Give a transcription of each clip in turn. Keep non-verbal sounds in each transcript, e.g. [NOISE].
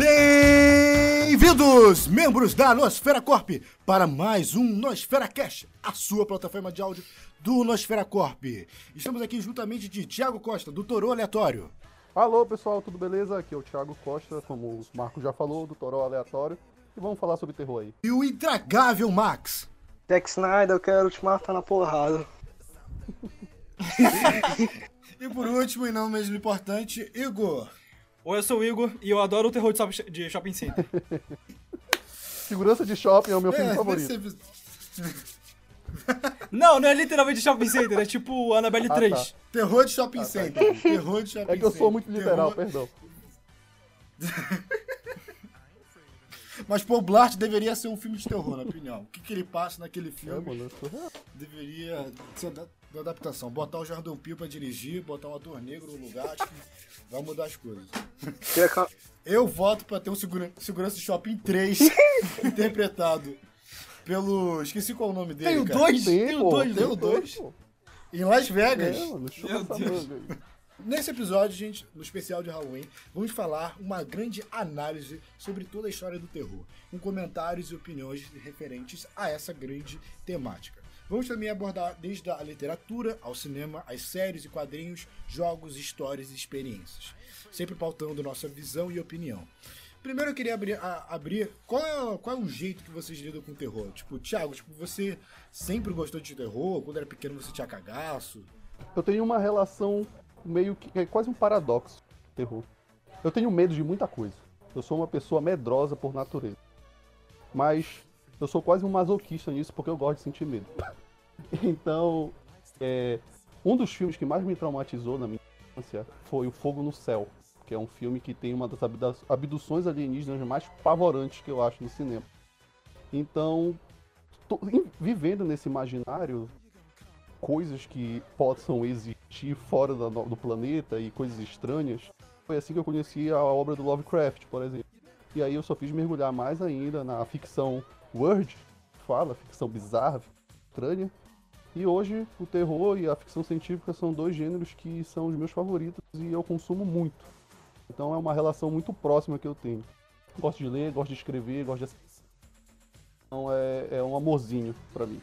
Bem-vindos, membros da Nosfera Corp, para mais um Nosfera Cash, a sua plataforma de áudio do Nosfera Corp. Estamos aqui juntamente de Thiago Costa, do Torô Aleatório. Alô pessoal, tudo beleza? Aqui é o Thiago Costa, como o Marco já falou, do Toró Aleatório. E vamos falar sobre terror aí. E o intragável Max. Zack Snyder, eu quero te matar na porrada. [LAUGHS] E por último, e não menos importante, Igor. Oi, eu sou o Igor e eu adoro o terror de, shop- de shopping center. [LAUGHS] Segurança de shopping é o meu filme É, favorito. [LAUGHS] não, não é literalmente shopping center, é tipo Annabelle Ah, 3. tá. Terror de shopping center. Terror de shopping É que eu sou center. muito literal, Terror- perdão. [LAUGHS] Mas Paul Blart deveria ser um filme de terror, na opinião. O que, que ele passa naquele É, filme mano, eu sou- deveria ser da, da adaptação. Botar o Jordan Peele pra dirigir, botar um ator negro no lugar, acho que vai mudar as coisas. Eu voto pra ter um segura, Segurança de Shopping 3 [LAUGHS] interpretado pelo... Esqueci qual é o nome dele, Tem o cara. 2? Tem, o pô, 2? tem o dois? pô. Em Las Vegas. É, mano, Meu Deus. Nesse episódio, gente, no especial de Halloween, vamos falar uma grande análise sobre toda a história do terror, com comentários e opiniões referentes a essa grande temática. Vamos também abordar desde a literatura ao cinema, as séries e quadrinhos, jogos, histórias e experiências, sempre pautando nossa visão e opinião. Primeiro eu queria abrir, a- abrir qual, é, qual é o jeito que vocês lidam com o terror? Tipo, Thiago, tipo, você sempre gostou de terror? Quando era pequeno você tinha cagaço? Eu tenho uma relação meio que. é quase um paradoxo. Terror. Eu tenho medo de muita coisa. Eu sou uma pessoa medrosa por natureza. Mas eu sou quase um masoquista nisso porque eu gosto de sentir medo. [LAUGHS] [LAUGHS] Então, é, um dos filmes que mais me traumatizou na minha infância foi O Fogo no Céu, que é um filme que tem uma das abduções alienígenas mais pavorantes que eu acho no cinema. Então, tô vivendo nesse imaginário, coisas que possam existir fora do planeta e coisas estranhas, foi assim que eu conheci a obra do Lovecraft, por exemplo. E aí eu só fiz mergulhar mais ainda na ficção word, fala, ficção bizarra, estranha. E hoje o terror e a ficção científica são dois gêneros que são os meus favoritos e eu consumo muito. Então é uma relação muito próxima que eu tenho. Gosto de ler, gosto de escrever, gosto de assistir. Então é, é um amorzinho pra mim.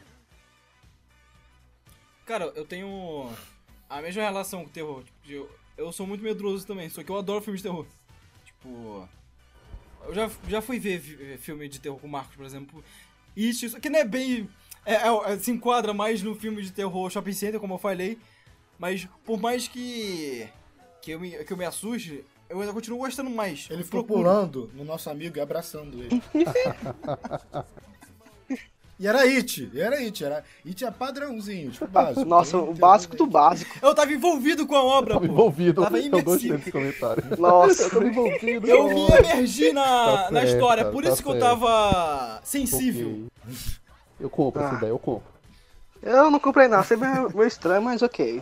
Cara, eu tenho a mesma relação com o terror. Tipo, eu, eu sou muito medroso também, só que eu adoro filmes de terror. Tipo. Eu já, já fui ver filme de terror com o Marcos, por exemplo. Isso, isso que não é bem. É, é- é- se enquadra mais no filme de terror shopping center, como eu falei. Mas por mais que. que eu me, que eu me assuste, eu ainda continuo gostando mais. Ele Eu ficou pulando no nosso amigo e abraçando ele. [LAUGHS] e era It, e era It, era It é padrãozinho, tipo básico. [LAUGHS] Nossa, o básico do básico. Eu tava envolvido com a obra, Tava pô. envolvido, Tava eu gostei imersivo. desse comentário. [LAUGHS] Nossa. Eu tava envolvido. Eu com me emergi na, Tá na certo, história, por tá isso que eu certo. tava sensível. Eu compro essa Ah. ideia, eu compro. Eu não comprei nada, sempre é meio estranho, mas ok.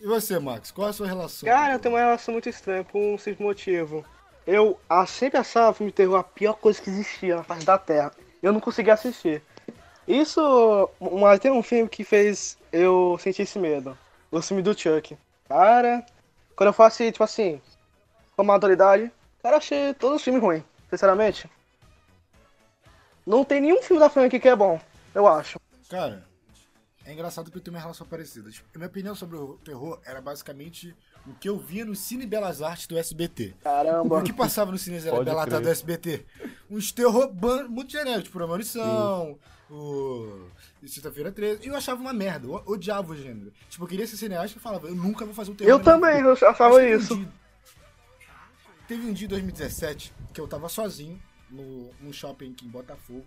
E você, Max, qual é a sua relação? Cara, eu tenho uma relação muito estranha por um simples motivo. Eu sempre achava filme de terror a pior coisa que existia na face da Terra. Eu não conseguia assistir. Isso, mas tem um filme que fez eu sentir esse medo. O filme do Chuck. Cara, quando eu faço tipo assim, com maturidade, cara, achei todos os filmes ruins, sinceramente. Não tem nenhum filme da franquia que é bom, eu acho. Cara, é engraçado porque eu tenho uma relação parecida. Tipo, a minha opinião sobre o terror era basicamente o que eu via no Cine Belas Artes do SBT. Caramba. O que passava no Cine Belas Artes do SBT? Uns terror ban- muito genéricos, tipo Premonição, o Sexta-feira 13. E eu achava uma merda, eu odiava o gênero. Tipo, eu queria ser cineasta e falava, eu nunca vou fazer um terror. Eu também, eu achava um isso. dia- teve um dia em 2017 que eu tava sozinho no, num shopping aqui em Botafogo.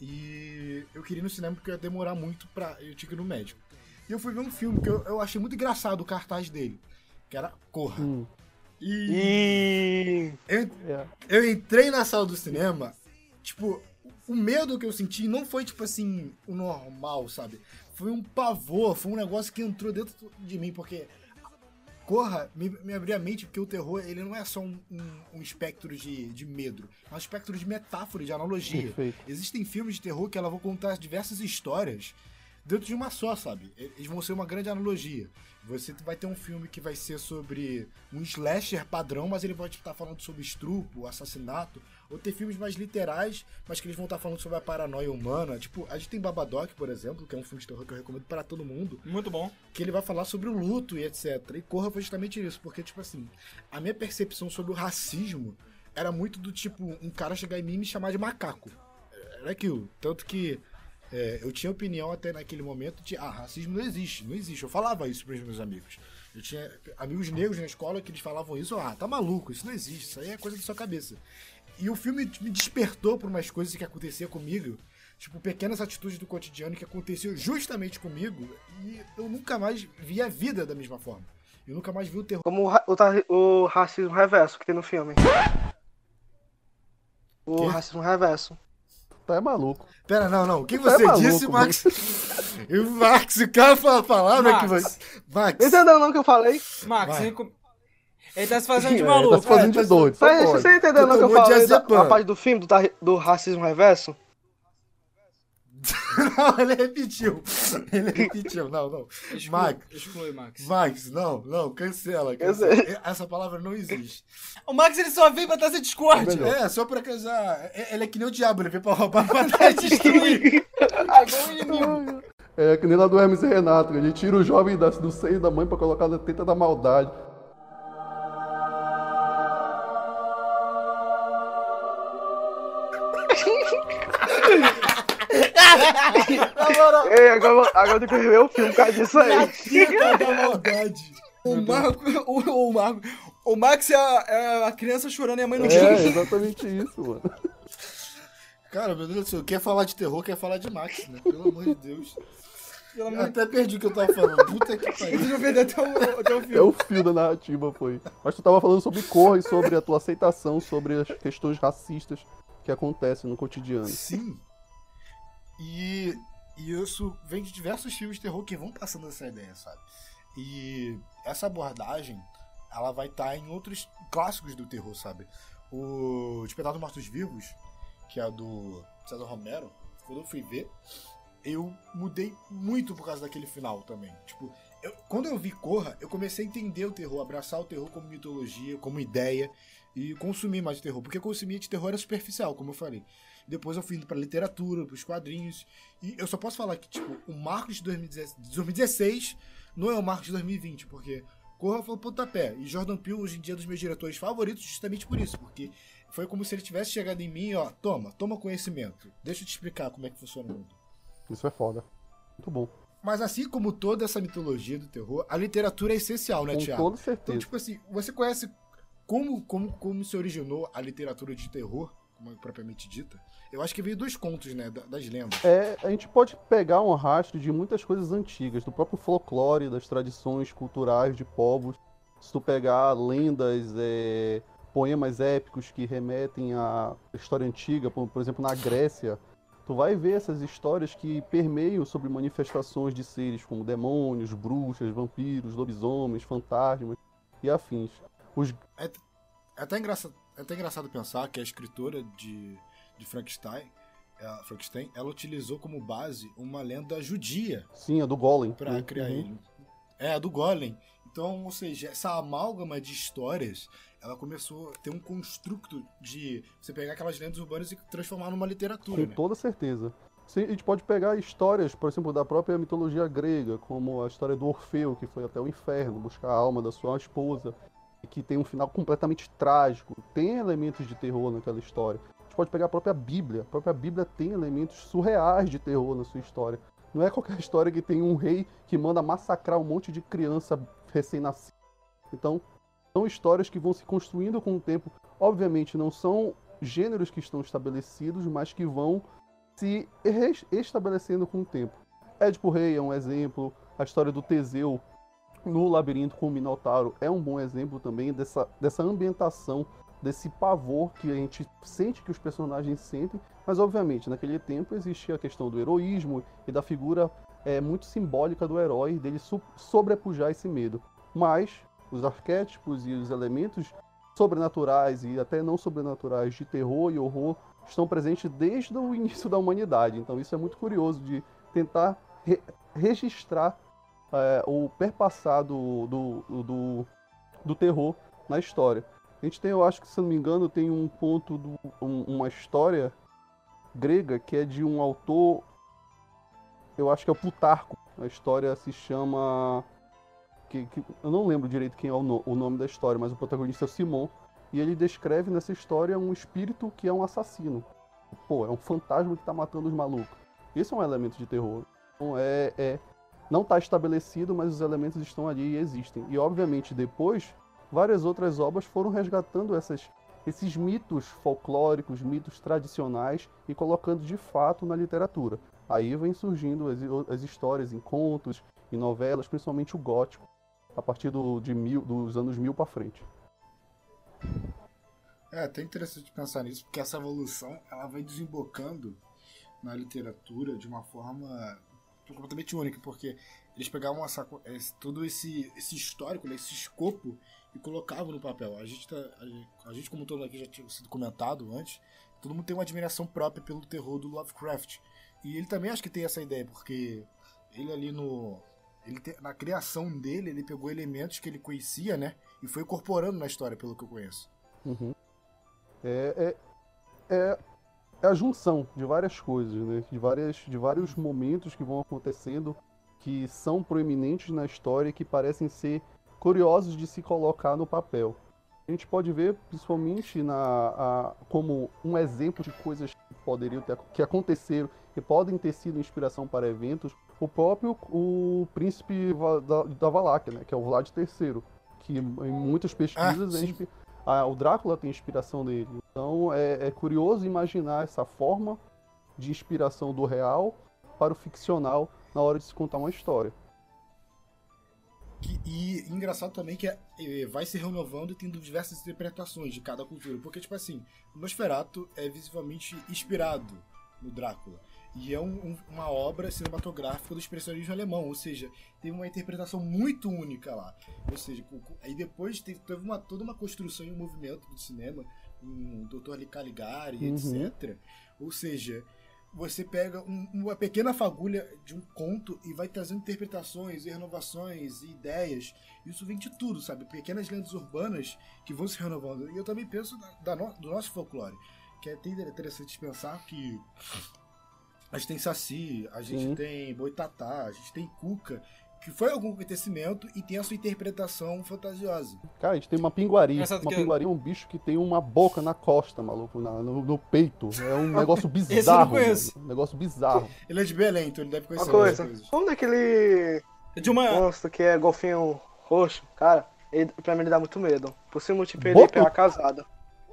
E eu queria ir no cinema porque ia demorar muito pra. Eu tinha que ir no médico. E eu fui ver um filme que eu, eu achei muito engraçado o cartaz dele. Que era Corra. Hum, E E. eu, é. eu entrei na sala do cinema, tipo, o medo que eu senti não foi, tipo assim, o normal, sabe? Foi um pavor, foi um negócio que entrou dentro de mim, porque Corra me, me abriu a mente porque o terror, ele não é só um, um- um espectro de, de medo, é um espectro de metáfora, de analogia. Perfeito. Existem filmes de terror que ela vão contar diversas histórias dentro de uma só, sabe? Eles vão ser uma grande analogia. Você vai ter um filme que vai ser sobre um slasher padrão, mas ele vai estar falando sobre estrupo, assassinato, ou ter filmes mais literais, mas que eles vão estar falando sobre a paranoia humana. Tipo, a gente tem Babadook, por exemplo, que é um filme de terror que eu recomendo para todo mundo, Muito bom. que ele vai falar sobre o luto e etc. E Corra foi justamente isso, porque, tipo assim, a minha percepção sobre o racismo era muito do tipo, um cara chegar em mim e me chamar de macaco. Era aquilo. Tanto que é, eu tinha opinião até naquele momento de, ah, racismo não existe, não existe. Eu falava isso pros meus amigos. Eu tinha amigos negros na escola que eles falavam isso, ah, tá maluco, isso não existe, isso aí é coisa da sua cabeça. E o filme me despertou por umas coisas que acontecia comigo, tipo, pequenas atitudes do cotidiano que aconteciam justamente comigo, e eu nunca mais vi a vida da mesma forma. Eu nunca mais vi o terror. Como o, ra- o, o racismo reverso que tem no filme. O Quê? racismo reverso. Tá é maluco. Pera, não, não. O que Tu é você maluco, disse, Max? [LAUGHS] E o Max, o cara fala a palavra Max. que você. Max. Não entendeu não que eu falei? Max, Vai. Ele tá se fazendo de É, maluco. tá se fazendo é, de doido. Só Você, pode. você entendeu não que eu falei da, diazepam. a parte do filme do, do racismo reverso? [LAUGHS] Não, ele repetiu. Ele repetiu. Não, não. Exclui, Max. exclui, Max. Max, não, não, cancela. cancela. Essa palavra não existe. O Max ele só veio pra trazer discórdia. Melhor. É, só pra casar. É- Ele é que nem o diabo, ele veio pra roubar, [LAUGHS] pra e destruir. Ah, o inimigo. É que nem lá do Hermes e Renato, ele tira o jovem da- do seio da mãe pra colocar na teta da maldade. Agora, agora eu tenho que rever o filme por causa disso aí. Teta da maldade. O Marco, o, o Marco, o Max é a, é a criança chorando e a mãe não É, chora. exatamente isso, mano. Cara, meu Deus do céu, quer falar de terror, quer falar de Max, né? Pelo amor de Deus. Pelo amor de até perdi o que eu tava falando. Puta que pariu. já perdeu até o, até o É filme. o fio da narrativa, foi. Mas tu tava falando sobre cor e sobre a tua aceitação, sobre as questões racistas que acontecem no cotidiano. Sim. E, e isso vem de diversos filmes de terror que vão passando essa ideia, sabe? E essa abordagem, ela vai estar em outros clássicos do terror, sabe? O dos Mortos Vivos, que é do César Romero, quando eu fui ver, eu mudei muito por causa daquele final também. Tipo, eu- quando eu vi Corra, eu comecei a entender o terror, abraçar o terror como mitologia, como ideia e consumir mais de terror. Porque consumir de terror era superficial, como eu falei. Depois eu fui indo pra literatura, pros quadrinhos. E eu só posso falar que, tipo, o Marcos de 2016, de 2016 não é o Marcos de 2020, porque Corra foi o pontapé. E Jordan Peele, hoje em dia, é dos meus diretores favoritos, justamente por isso. Porque foi como se ele tivesse chegado em mim, ó, toma, toma conhecimento. Deixa eu te explicar como é que funciona o mundo. Isso é foda. Muito bom. Mas assim como toda essa mitologia do terror, a literatura é essencial, né, Com Thiago? toda Então, certeza. tipo assim, você conhece como, como, como se originou a literatura de terror, como é propriamente dita? Eu acho que veio dos contos, né, da- das lendas. É, a gente pode pegar um rastro de muitas coisas antigas, do próprio folclore, das tradições culturais de povos. Se tu pegar lendas, é, poemas épicos que remetem à história antiga, por, por exemplo, na Grécia, tu vai ver essas histórias que permeiam sobre manifestações de seres como demônios, bruxas, vampiros, lobisomens, fantasmas e afins. Os É até engraçado, é até engraçado pensar que a escritora de, de Frankenstein, a Frankenstein, ela utilizou como base uma lenda judia Sim, é do Golem. pra né? criar Uhum. ele. É, a do Golem. Então, ou seja, essa amálgama de histórias, ela começou a ter um construto de você pegar aquelas lendas urbanas e transformar numa literatura, Com né? toda certeza. Sim, a gente pode pegar histórias, por exemplo, da própria mitologia grega, como a história do Orfeu, que foi até o inferno buscar a alma da sua esposa, que tem um final completamente trágico. Tem elementos de terror naquela história. A gente pode pegar a própria Bíblia. A própria Bíblia tem elementos surreais de terror na sua história. Não é qualquer [LAUGHS] história que tem um rei que manda massacrar um monte de criança recém-nascida. Então, são histórias que vão se construindo com o tempo. Obviamente, não são gêneros que estão estabelecidos, mas que vão se estabelecendo com o tempo. Édipo Rei é um exemplo, a história do Teseu no labirinto com o Minotauro é um bom exemplo também dessa, dessa ambientação, desse pavor que a gente sente que os personagens sentem, mas obviamente naquele tempo existia a questão do heroísmo e da figura é, muito simbólica do herói, dele sobrepujar esse medo. Mas os arquétipos e os elementos sobrenaturais e até não sobrenaturais de terror e horror estão presentes desde o início da humanidade. Então isso é muito curioso de tentar re- registrar é, o perpassado do, do, do, terror na história. A gente tem, eu acho que se não me engano, tem um ponto, do, um- uma história grega que é de um autor, eu acho que é o Plutarco. A história se chama. Que, que- eu não lembro direito quem é o, no- o nome da história, mas o protagonista é o Simon. E ele descreve nessa história um espírito que é um assassino. Pô, é um fantasma que tá matando os malucos. Esse é um elemento de terror. Então, é, é, não está estabelecido, mas os elementos estão ali e existem. E obviamente depois, várias outras obras foram resgatando essas, esses mitos folclóricos, mitos tradicionais e colocando de fato na literatura. Aí vem surgindo as, as histórias em contos, em novelas, principalmente o gótico, a partir do, de mil, dos anos mil para frente. É até interessante pensar nisso, porque essa evolução ela vai desembocando na literatura de uma forma completamente única, porque eles pegavam essa, esse- todo esse, esse histórico, né, esse escopo e colocavam no papel. A gente, tá, a, a gente, como todo aqui já tinha sido comentado antes, todo mundo tem uma admiração própria pelo terror do Lovecraft. E ele também acho que tem essa ideia, porque ele ali no. Ele te- na criação dele, ele pegou elementos que ele conhecia, né? E foi incorporando na história, pelo que eu conheço. Uhum. É, é, é, é a junção de várias coisas, né? De, várias, de vários momentos que vão acontecendo que são proeminentes na história e que parecem ser curiosos de se colocar no papel. A gente pode ver, principalmente na, a- como um exemplo de coisas que poderiam ter, que aconteceram e podem ter sido inspiração para eventos, o próprio o príncipe da, da Valáquia, né? Que é o Vlad III, que em muitas pesquisas Ah, é ah, o Drácula tem inspiração dele. Então é, é curioso imaginar essa forma de inspiração do real para o ficcional na hora de se contar uma história. Que- e engraçado também que é, é, vai se renovando e tendo diversas interpretações de cada cultura. Porque, tipo assim, o Nosferatu é visivelmente inspirado no Drácula. E é um- um- uma obra cinematográfica do expressionismo alemão. Ou seja, teve uma interpretação muito única lá. Ou seja, aí depois teve, teve uma, toda uma construção e um movimento do cinema, o Dr. Caligari, Uhum. etc. Ou seja, você pega um- uma pequena fagulha de um conto e vai trazendo interpretações e renovações e ideias. Isso vem de tudo, sabe? Pequenas lendas urbanas que vão se renovando. E eu também penso da, da no- do nosso folclore, que é até interessante pensar que a gente tem Saci, a gente Sim. tem Boitatá, a gente tem Cuca, que foi algum acontecimento e tem a sua interpretação fantasiosa. Cara, a gente tem uma pinguari. Engraçado Uma que- pinguari é um bicho que tem uma boca na costa, maluco, na- no, no peito. É um [LAUGHS] negócio bizarro. Esse eu não conheço. mano. Um negócio bizarro. Ele é de Belém, então ele deve conhecer Uma coisa. coisas. Vamos daquele É de uma. monstro que é golfinho roxo, cara, ele, pra mim ele dá muito medo. Por ser múltiplo ele pegar casada.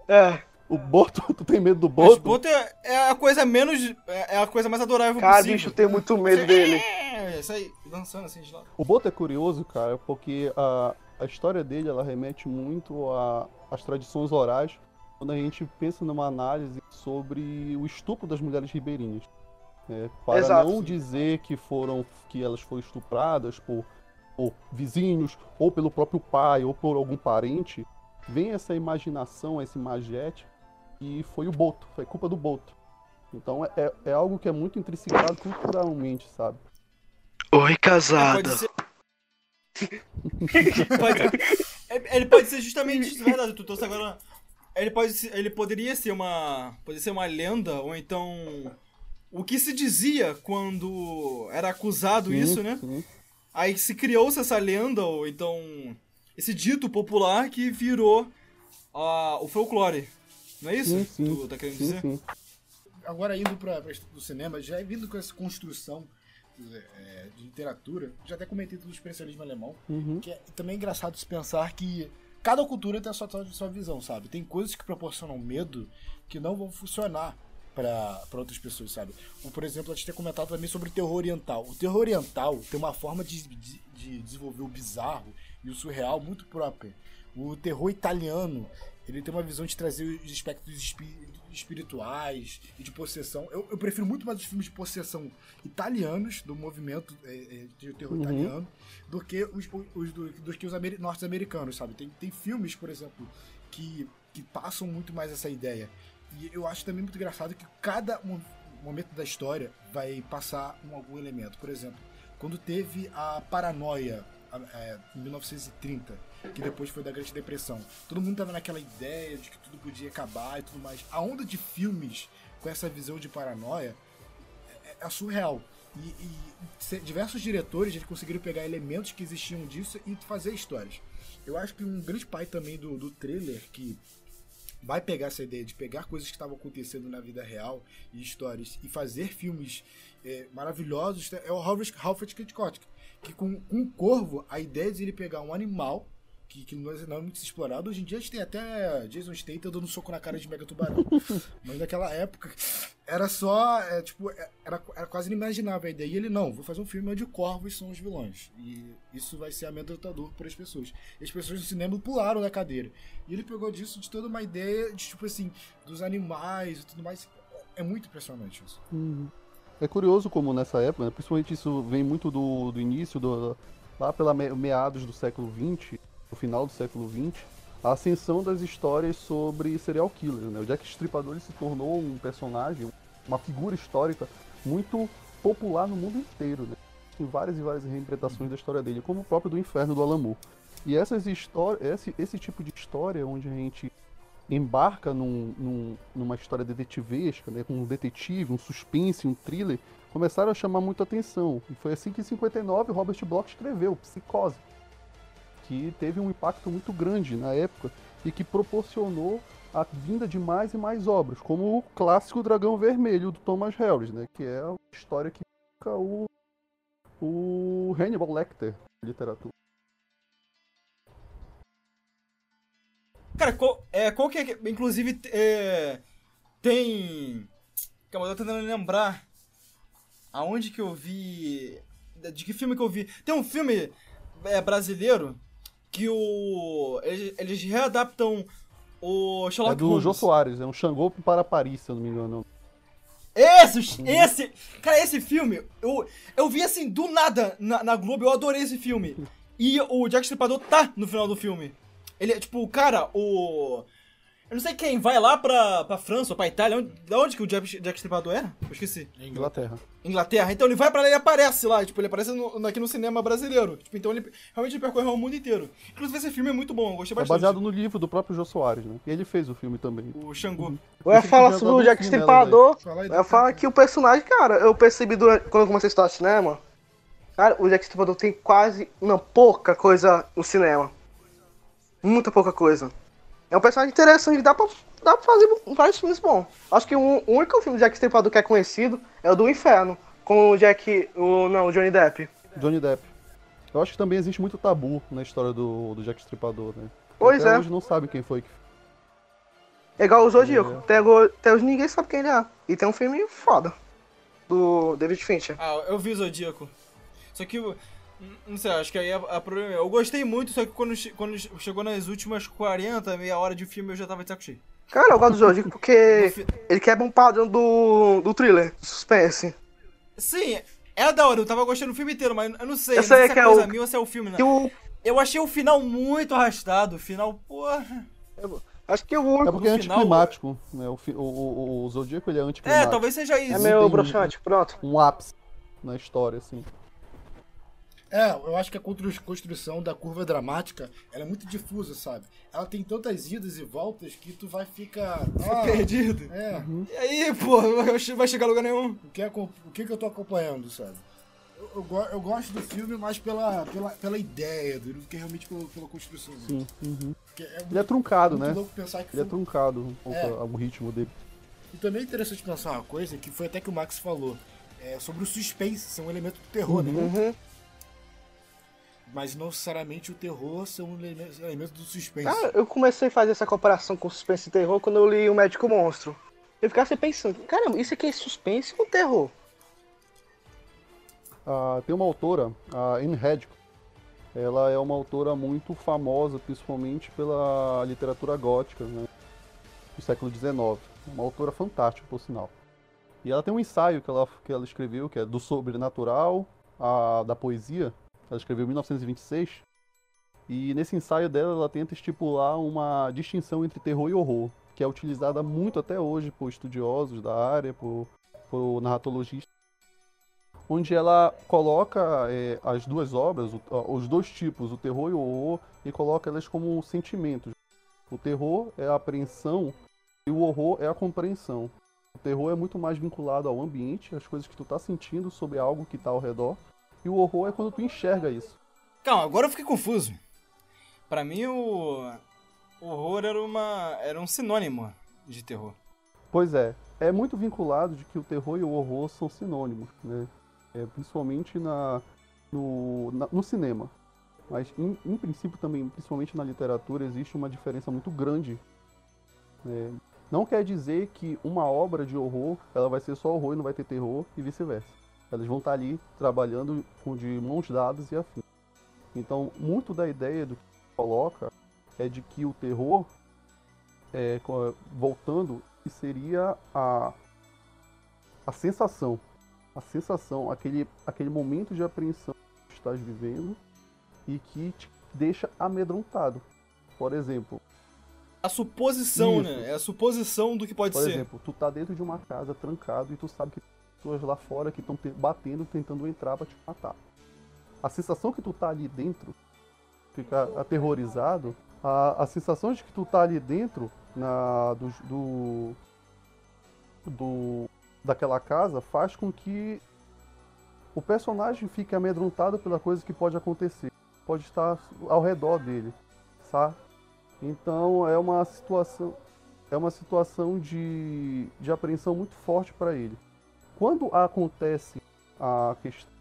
É, O Boto, [LAUGHS] tu tem medo do Mas Boto? Boto é, é a coisa menos. É é a coisa mais adorável cara, possível. bicho, eu tenho muito medo dele. É, isso aí, dançando assim de lado. O Boto é curioso, cara, porque a, a história dele ela remete muito a- às tradições orais quando a gente pensa numa análise sobre o estupro das mulheres ribeirinhas. né? para Exato. não dizer que foram que elas foram estupradas por, por vizinhos ou pelo próprio pai ou por algum parente, vem essa imaginação, esse magete e foi o Boto, foi culpa do Boto. Então é, é algo que é muito intrinsecado culturalmente, sabe? Oi, casada. pode ser. [LAUGHS] Pode- é- Ele pode ser justamente isso, é verdade, tu trouxe agora. Ele pode ser- ele poderia ser uma. Pode ser uma lenda, ou então. O que se dizia quando era acusado Sim, isso, né? sim. Aí se criou-se essa lenda, ou então. Esse dito popular que virou ah, o folclore. Não é isso? Sim, sim. Tu tá querendo Sim, dizer? sim. Agora indo para do cinema, já é vindo com essa construção é, de literatura, já até comentei do expressionismo alemão, Uhum. que é também engraçado se pensar que cada cultura tem a sua, sua visão, sabe? Tem coisas que proporcionam medo que não vão funcionar para outras pessoas, sabe? Como, por exemplo, a gente tem comentado também sobre o terror oriental. O terror oriental tem uma forma de, de, de desenvolver o bizarro e o surreal muito própria. O terror italiano, ele tem uma visão de trazer os aspectos espi- espirituais e de possessão. Eu, eu prefiro muito mais os filmes de possessão italianos, do movimento é, é, de terror Uhum. italiano, do que os, os, do, do que os ameri- norte-americanos, sabe? Tem, tem filmes, por exemplo, que, que passam muito mais essa ideia. E eu acho também muito engraçado que cada momento da história vai passar um, algum elemento. Por exemplo, quando teve a paranoia é, em 1930, que depois foi da Grande Depressão, todo mundo tava naquela ideia de que tudo podia acabar e tudo mais. A onda de filmes com essa visão de paranoia é, é surreal. E, e, diversos diretores eles conseguiram pegar elementos que existiam disso e fazer histórias. Eu acho que um grande pai também do, do trailer que vai pegar essa ideia de pegar coisas que estavam acontecendo na vida real e histórias e fazer filmes é, maravilhosos é o Alfred Hitchcock. Que com, com um corvo, a ideia de ele pegar um animal que, que não é muito explorado. Hoje em dia a gente tem até Jason Statham dando um soco na cara de Mega Tubarão. [LAUGHS] Mas naquela época era só, é, tipo, é, era, era quase inimaginável a ideia. E ele, não, vou fazer um filme onde corvos são os vilões. E isso vai ser amedrontador para as pessoas. E as pessoas no cinema pularam da cadeira. E ele pegou disso de toda uma ideia de, tipo assim, dos animais e tudo mais. É muito impressionante isso. Uhum. É curioso como nessa época, né, principalmente isso vem muito do, do início, do, lá pela meados do século XX, no final do século XX, a ascensão das histórias sobre serial killers. Né? O Jack Stripador se tornou um personagem, uma figura histórica muito popular no mundo inteiro. Né? Tem várias e várias reinterpretações da história dele, como o próprio do Inferno do Alamo. E essas histórias, esse, esse tipo de história onde a gente embarca num, num, numa história detetivesca, né, com um detetive, um suspense, um thriller, começaram a chamar muita atenção. E foi assim que em 59 Robert Bloch escreveu Psicose, que teve um impacto muito grande na época e que proporcionou a vinda de mais e mais obras, como o clássico Dragão Vermelho do Thomas Harris, né, que é a história que fica o, o Hannibal Lecter literatura. Cara, qual, é, qual que é. Inclusive, é, tem. Calma, eu tô tentando lembrar. Aonde que eu vi. De que filme que eu vi? Tem um filme é, brasileiro que o. Eles, eles readaptam o Sherlock É do Holmes. Jô Soares, é um Xangô para Paris, se eu não me engano. Esse, esse, cara, esse filme, eu, eu vi assim, do nada na, na Globo, eu adorei esse filme. E o Jack Stripador tá no final do filme. Ele, tipo, cara, o... Eu não sei quem vai lá pra, pra França ou pra Itália. Onde, da onde que o Jack, Jack Stripador era? Eu esqueci. Inglaterra. Inglaterra. Então ele vai pra lá e aparece lá. Tipo, ele aparece no, aqui no cinema brasileiro. Tipo, então ele realmente percorreu o mundo inteiro. Inclusive esse filme é muito bom, eu gostei É bastante. baseado no livro do próprio Jô Soares, né? E ele fez o filme também. O Xangô. Eu ia falar sobre o Jack Stripador. Fala aí, Eu ia falar que o personagem, cara, eu percebi durante, quando eu comecei a estudar cinema. Cara, o Jack Stripador tem quase, não, pouca coisa no cinema. Muita pouca coisa. É um personagem interessante, dá pra, dá pra fazer vários filmes bons. Acho que o, o único filme do Jack Stripador que é conhecido é o do Inferno, com o Jack, o, não, o Johnny Depp. Johnny Depp. Eu acho que também existe muito tabu na história do, do Jack Stripador, né? Pois Até é. hoje não sabe quem foi que É igual o Zodíaco. É. Até, até hoje ninguém sabe quem ele é. E tem um filme foda. Do David Fincher. Ah, eu vi o Zodíaco. Só que, não sei, acho que aí a, a problema é, eu gostei muito, só que quando, quando chegou nas últimas 40, meia hora de filme, eu já tava de saco cheio. Cara, eu gosto do Zodíaco porque fi- ele quebra um padrão do, do thriller, do suspense. Sim, é da hora, eu tava gostando do filme inteiro, mas eu não sei, Eu não sei se que é é coisa o- minha ou se é o filme, né? E o, Eu achei o final muito arrastado, o final, porra... acho que o É único porque é No final- anticlimático, né? O, fi- o, o, o Zodíaco ele é É, anticlimático. talvez seja isso. é meio broxante. Pronto. Um ápice na história, assim. É, eu acho que a constru- construção da curva dramática ela é muito difusa, sabe? Ela tem tantas idas e voltas que tu vai ficar. Ah, Perdido. é, E aí, pô, vai chegar a lugar nenhum. o que, é, o que, que eu tô acompanhando, sabe? Eu, eu, eu gosto do filme mais pela, pela, pela ideia do que realmente pela, pela construção. Sim. uhum. Porque é Ele é truncado, muito né? louco pensar que Ele é foi- truncado um pouco É. o ritmo dele. E também é interessante pensar uma coisa que foi até que o Max falou. É sobre o suspense, ser um elemento do terror, né? Mas não necessariamente o terror ser um elemento, elemento do suspense. Cara, eu comecei a fazer essa comparação com suspense e terror quando eu li O Médico Monstro. Eu ficava assim pensando, caramba, isso aqui é suspense ou terror? Ah, tem uma autora, a Anne Hedgecock. Ela é uma autora muito famosa, principalmente pela literatura gótica, né? Do século XIX. Uma autora fantástica, por sinal. E ela tem um ensaio que ela, que ela escreveu, que é do sobrenatural, a, da poesia. Ela escreveu em 1926. E nesse ensaio dela, ela tenta estipular uma distinção entre terror e horror, que é utilizada muito até hoje por estudiosos da área, por, for narratologista, onde ela coloca é, as duas obras, o, os dois tipos, o terror e o horror, e coloca elas como sentimentos. O terror é a apreensão e o horror é a compreensão. O terror é muito mais vinculado ao ambiente, às coisas que tu tá sentindo sobre algo que tá ao redor. E o horror é quando tu enxerga isso. Calma, agora eu fiquei confuso. Para mim o... horror era uma era um sinônimo de terror. Pois é, é muito vinculado de que o terror e o horror são sinônimos, né? É, principalmente na, no, na, no cinema. Mas em, em, princípio também, principalmente na literatura, existe uma diferença muito grande. Né? Não quer dizer que uma obra de horror ela vai ser só horror e não vai ter terror e vice-versa. Elas vão estar ali trabalhando com de mãos dadas e afim. Então, muito da ideia do que coloca é de que o terror, é, voltando, seria a, a sensação, a sensação, aquele, aquele momento de apreensão que estás vivendo e que te deixa amedrontado. Por exemplo. A suposição, isso. né? É a suposição do que pode Por ser. Por exemplo, tu tá dentro de uma casa trancado e tu sabe que pessoas lá fora que estão batendo, tentando entrar pra te matar. A sensação que tu tá ali dentro, fica aterrorizado, a, a sensação de que tu tá ali dentro na, do, do, do daquela casa faz com que o personagem fique amedrontado pela coisa que pode acontecer, pode estar ao redor dele, sabe? Então é uma situação é uma situação de, de apreensão muito forte para ele. Quando acontece a questão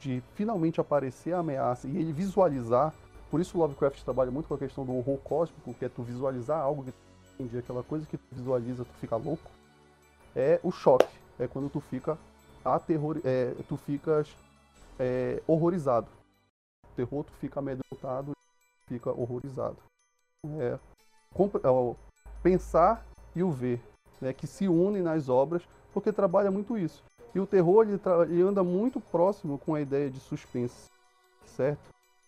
de finalmente aparecer a ameaça e ele visualizar, por isso Lovecraft trabalha muito com a questão do horror cósmico, que é tu visualizar algo que tu entende, aquela coisa que tu visualiza, tu fica louco, é o choque é quando tu fica aterror, é, tu ficas é, horrorizado. O terror tu fica amedrontado, fica horrorizado. É, é pensar e o ver, né, que se unem nas obras, porque trabalha muito isso. E o terror ele, ele anda muito próximo com a ideia de suspense, certo?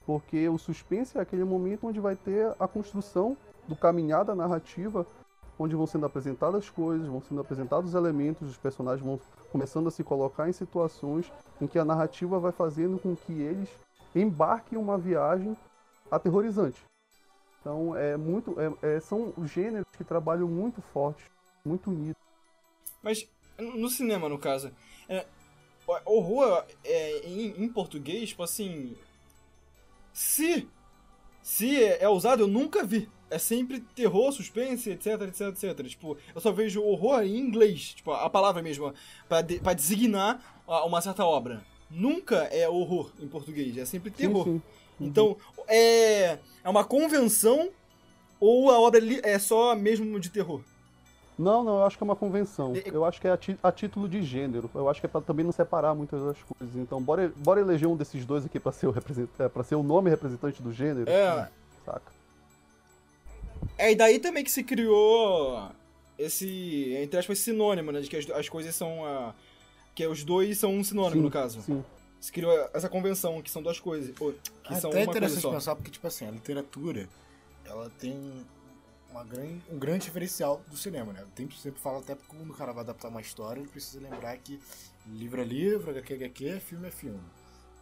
Porque o suspense é aquele momento onde vai ter a construção do caminhar da narrativa onde vão sendo apresentadas coisas, vão sendo apresentados os elementos, os personagens vão começando a se colocar em situações em que a narrativa vai fazendo com que eles embarquem uma viagem aterrorizante. Então é muito, é, é, são gêneros que trabalham muito forte, muito unidos. Mas no cinema, no caso, é, horror é, em, em português, tipo assim, se se é, é usado, eu nunca vi é sempre terror, suspense, etc, etc, etc. Tipo, eu só vejo horror em inglês, tipo, a palavra mesmo, para de, pra designar uma certa obra. Nunca é horror em português, é sempre terror. Sim, sim. Uhum. Então, é, é uma convenção ou a obra é só mesmo de terror? Não, não, eu acho que é uma convenção. Eu acho que é a, a título de gênero. Eu acho que é pra também não separar muitas das coisas. Então, bora, bora eleger um desses dois aqui pra ser o, represent... É, pra ser o nome representante do gênero. É. Saca? É, e daí também que se criou esse, entre aspas, sinônimo, né? De que as, as coisas são. Uh, que os dois são um sinônimo, sim, no caso. Sim. Se criou essa convenção, que são duas coisas. Ou, que Até são é uma interessante coisa pensar, porque, tipo assim, a literatura, ela tem uma grande, um grande diferencial do cinema, né? Eu sempre falo, até porque quando o cara vai adaptar uma história, ele precisa lembrar que livro é livro, HQ é HQ, filme é filme.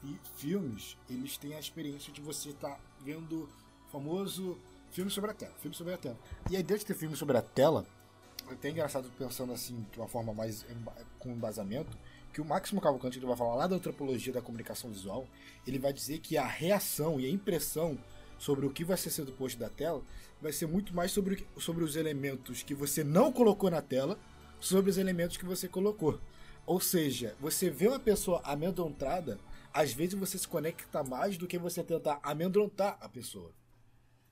E filmes, eles têm a experiência de você estar tá vendo o famoso filme sobre a tela, filme sobre a tela. E a ideia de ter filme sobre a tela, é até engraçado pensando assim, de uma forma mais com embasamento, que o Máximo Cavalcante ele vai falar lá da antropologia da comunicação visual, ele vai dizer que a reação e a impressão sobre o que vai ser sendo posto da tela vai ser muito mais sobre, sobre os elementos que você não colocou na tela, sobre os elementos que você colocou. Ou seja, você vê uma pessoa amedrontada, às vezes você se conecta mais do que você tentar amedrontar a pessoa.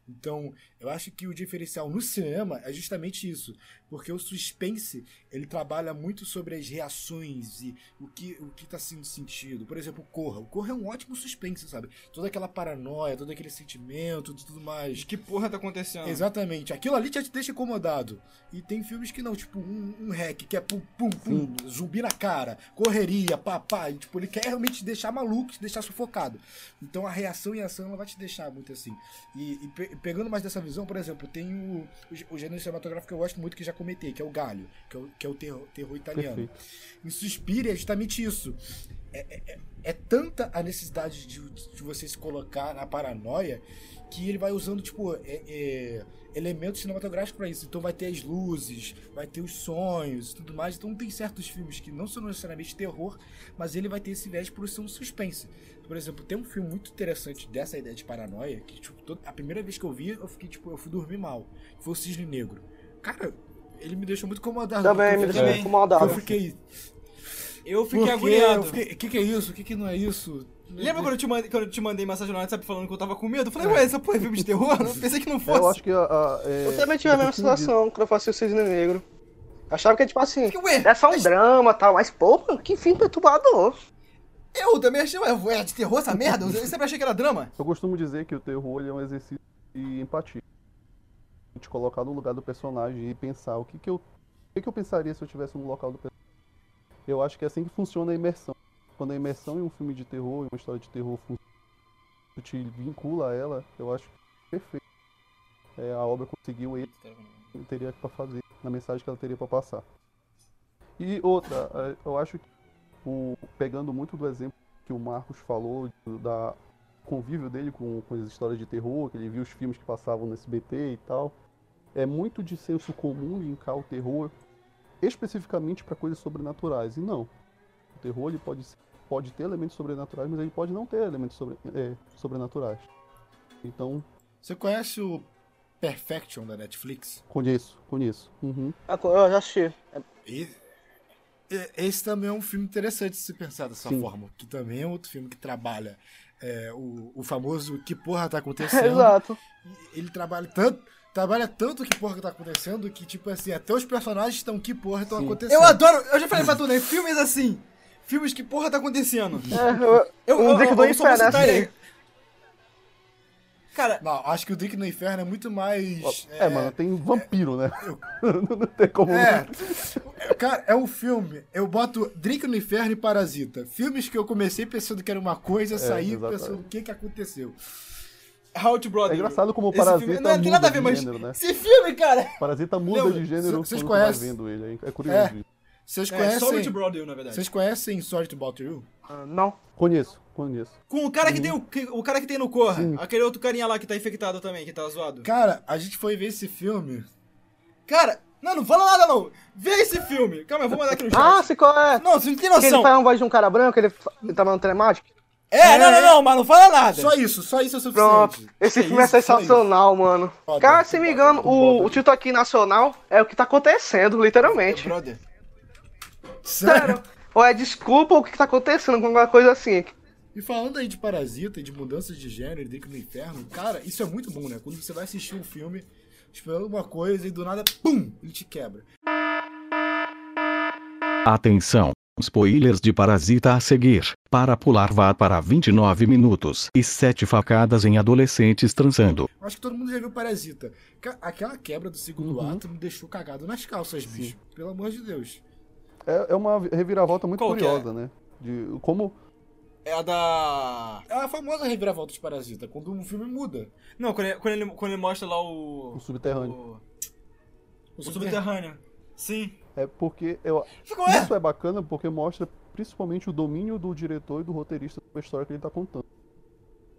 Então, eu acho que o diferencial no cinema é justamente isso, porque o suspense ele trabalha muito sobre as reações e o que o que está sendo sentido. Por exemplo, o Corra. O Corra é um ótimo suspense, sabe? Toda aquela paranoia, todo aquele sentimento, tudo mais. Que porra tá acontecendo? Exatamente. Aquilo ali já te deixa incomodado. E tem filmes que não, tipo um, um hack que é pum pum pum, Sim. zumbi na cara, correria, papá, e, tipo ele quer realmente te deixar maluco, te deixar sufocado. Então a reação e a ação ela vai te deixar muito assim. E, e pegando mais dessa visão, por exemplo, tem o, o, o gênero cinematográfico que eu gosto muito, que já comentei, que é o Galho, que é o, que é o terror, terror italiano. Perfeito. Em Suspiria é justamente isso. É, é- é- é tanta a necessidade de, de você se colocar na paranoia que ele vai usando, tipo, é- é, elementos cinematográficos pra isso. Então vai ter as luzes, vai ter os sonhos e tudo mais. Então tem certos filmes que não são necessariamente terror, mas ele vai ter esse viés por ser um suspense. Por exemplo, tem um filme muito interessante dessa ideia de paranoia, que tipo, toda- a primeira vez que eu vi, eu fiquei, tipo, eu fui dormir mal. Foi o Cisne Negro. Cara, ele me deixou muito incomodado. Também, me deixou fiquei- incomodado. Eu fiquei, Eu fiquei agoniado. O que, que é isso? O que, que não é isso? Lembra quando eu, te mandei, quando eu te mandei mensagem no WhatsApp falando que eu tava com medo? Eu falei, ué, essa porra é filme de terror? Eu pensei que não É, fosse. eu acho que a. a- é, Eu também tive a é mesma situação quando eu fazia o Cisne Negro. Achava que é tipo assim, ué, é só um drama e tal, mas pô, mano, que fim perturbador. eu também achei, ué, é de terror essa merda? Eu sempre achei que era drama. Eu costumo dizer que o terror ele é um exercício de empatia. Te colocar no lugar do personagem e pensar o que, que eu. O que, que eu pensaria se eu estivesse no local do personagem. Eu acho que é assim que funciona a imersão. Quando a imersão em um filme de terror, em uma história de terror, te vincula a ela, eu acho perfeito. É, a obra conseguiu ele teria para fazer, na mensagem que ela teria para passar. E outra, eh, eu acho que o, pegando muito do exemplo que o Marcos falou da convívio dele com, com as histórias de terror, que ele viu os filmes que passavam no SBT e tal, é muito de senso comum linkar o terror especificamente para coisas sobrenaturais. E não. O terror ele pode, pode ter elementos sobrenaturais, mas ele pode não ter elementos sobre, eh, sobrenaturais. Então, Você conhece o Perfection da Netflix? conheço, conheço. Uhum. Ah, Eu já assisti. E, e- esse também é um filme interessante de se pensar dessa Sim. forma. Que também é outro filme que trabalha é, o, o famoso que porra tá acontecendo. Exato. E Ele trabalha tanto. Trabalha tanto que porra que tá acontecendo que, tipo assim, até os personagens estão que porra estão acontecendo. Eu adoro, eu já falei pra tu, né? Filmes assim. Filmes que porra tá acontecendo. É, eu, Eu, um eu, Drink eu, do eu só vou Cara, Não, acho que o Drink no Inferno é muito mais. É, mano, tem vampiro, né? [LAUGHS] não tem como. É, é, cara, é um filme. Eu boto Drink no Inferno e Parasita. Filmes que eu comecei pensando que era uma coisa, saí exatamente. pensando o que que aconteceu. How to Brother. É engraçado como o Parasita filme- não, não tem muda nada a ver, de mas gênero, né? esse filme, cara. Parasita muda Lembra? de gênero Vocês conhecem? vendo ele. É curioso É. isso. Vocês É, Sorry to conhecem. Brother, na verdade. Vocês conhecem Sorry to Bother You? Ah, Não. Conheço, conheço. Com o cara que tem o, o cara que tem no Corra. Sim. Aquele outro carinha lá que tá infectado também, que tá zoado. Cara, a gente foi ver esse filme. Cara, não, não fala nada não. Vê esse filme. Calma, eu vou mandar aqui no [LAUGHS] chat. Ah, sei qual é. Não, você não tem Que ele noção. faz uma voz de um cara branco, ele, ele tá mandando telemática. É, não, não, não, mas não fala nada. Só isso, só isso é suficiente. Pronto. Esse É filme é isso, só sensacional, mano. Foda, Cara, se me engano, o, foda. o título aqui nacional é o que tá acontecendo, literalmente. Brother. Sério. Sério. Ou é desculpa ou o que tá acontecendo, alguma coisa assim. E falando aí de parasita e de mudanças de gênero e Drink no Inferno, cara, isso é muito bom, né? Quando você vai assistir um filme esperando uma coisa e do nada, pum, ele te quebra. Atenção! Spoilers de Parasita a seguir. Para pular vá para 29 minutos e 7 facadas em adolescentes transando. Acho que todo mundo já viu Parasita. Aquela quebra do segundo Uhum. ato me deixou cagado nas calças, bicho. Pelo amor de Deus. É, é uma reviravolta muito Qual é? curiosa, né? De como. É a da. É a famosa reviravolta de Parasita, quando um filme muda. Não, quando ele, quando ele, quando ele mostra lá o. O subterrâneo. O, O o subterrâneo. Sim. É porque. Eu, Ficou é. isso é bacana porque mostra principalmente o domínio do diretor e do roteirista sobre a história que ele tá contando.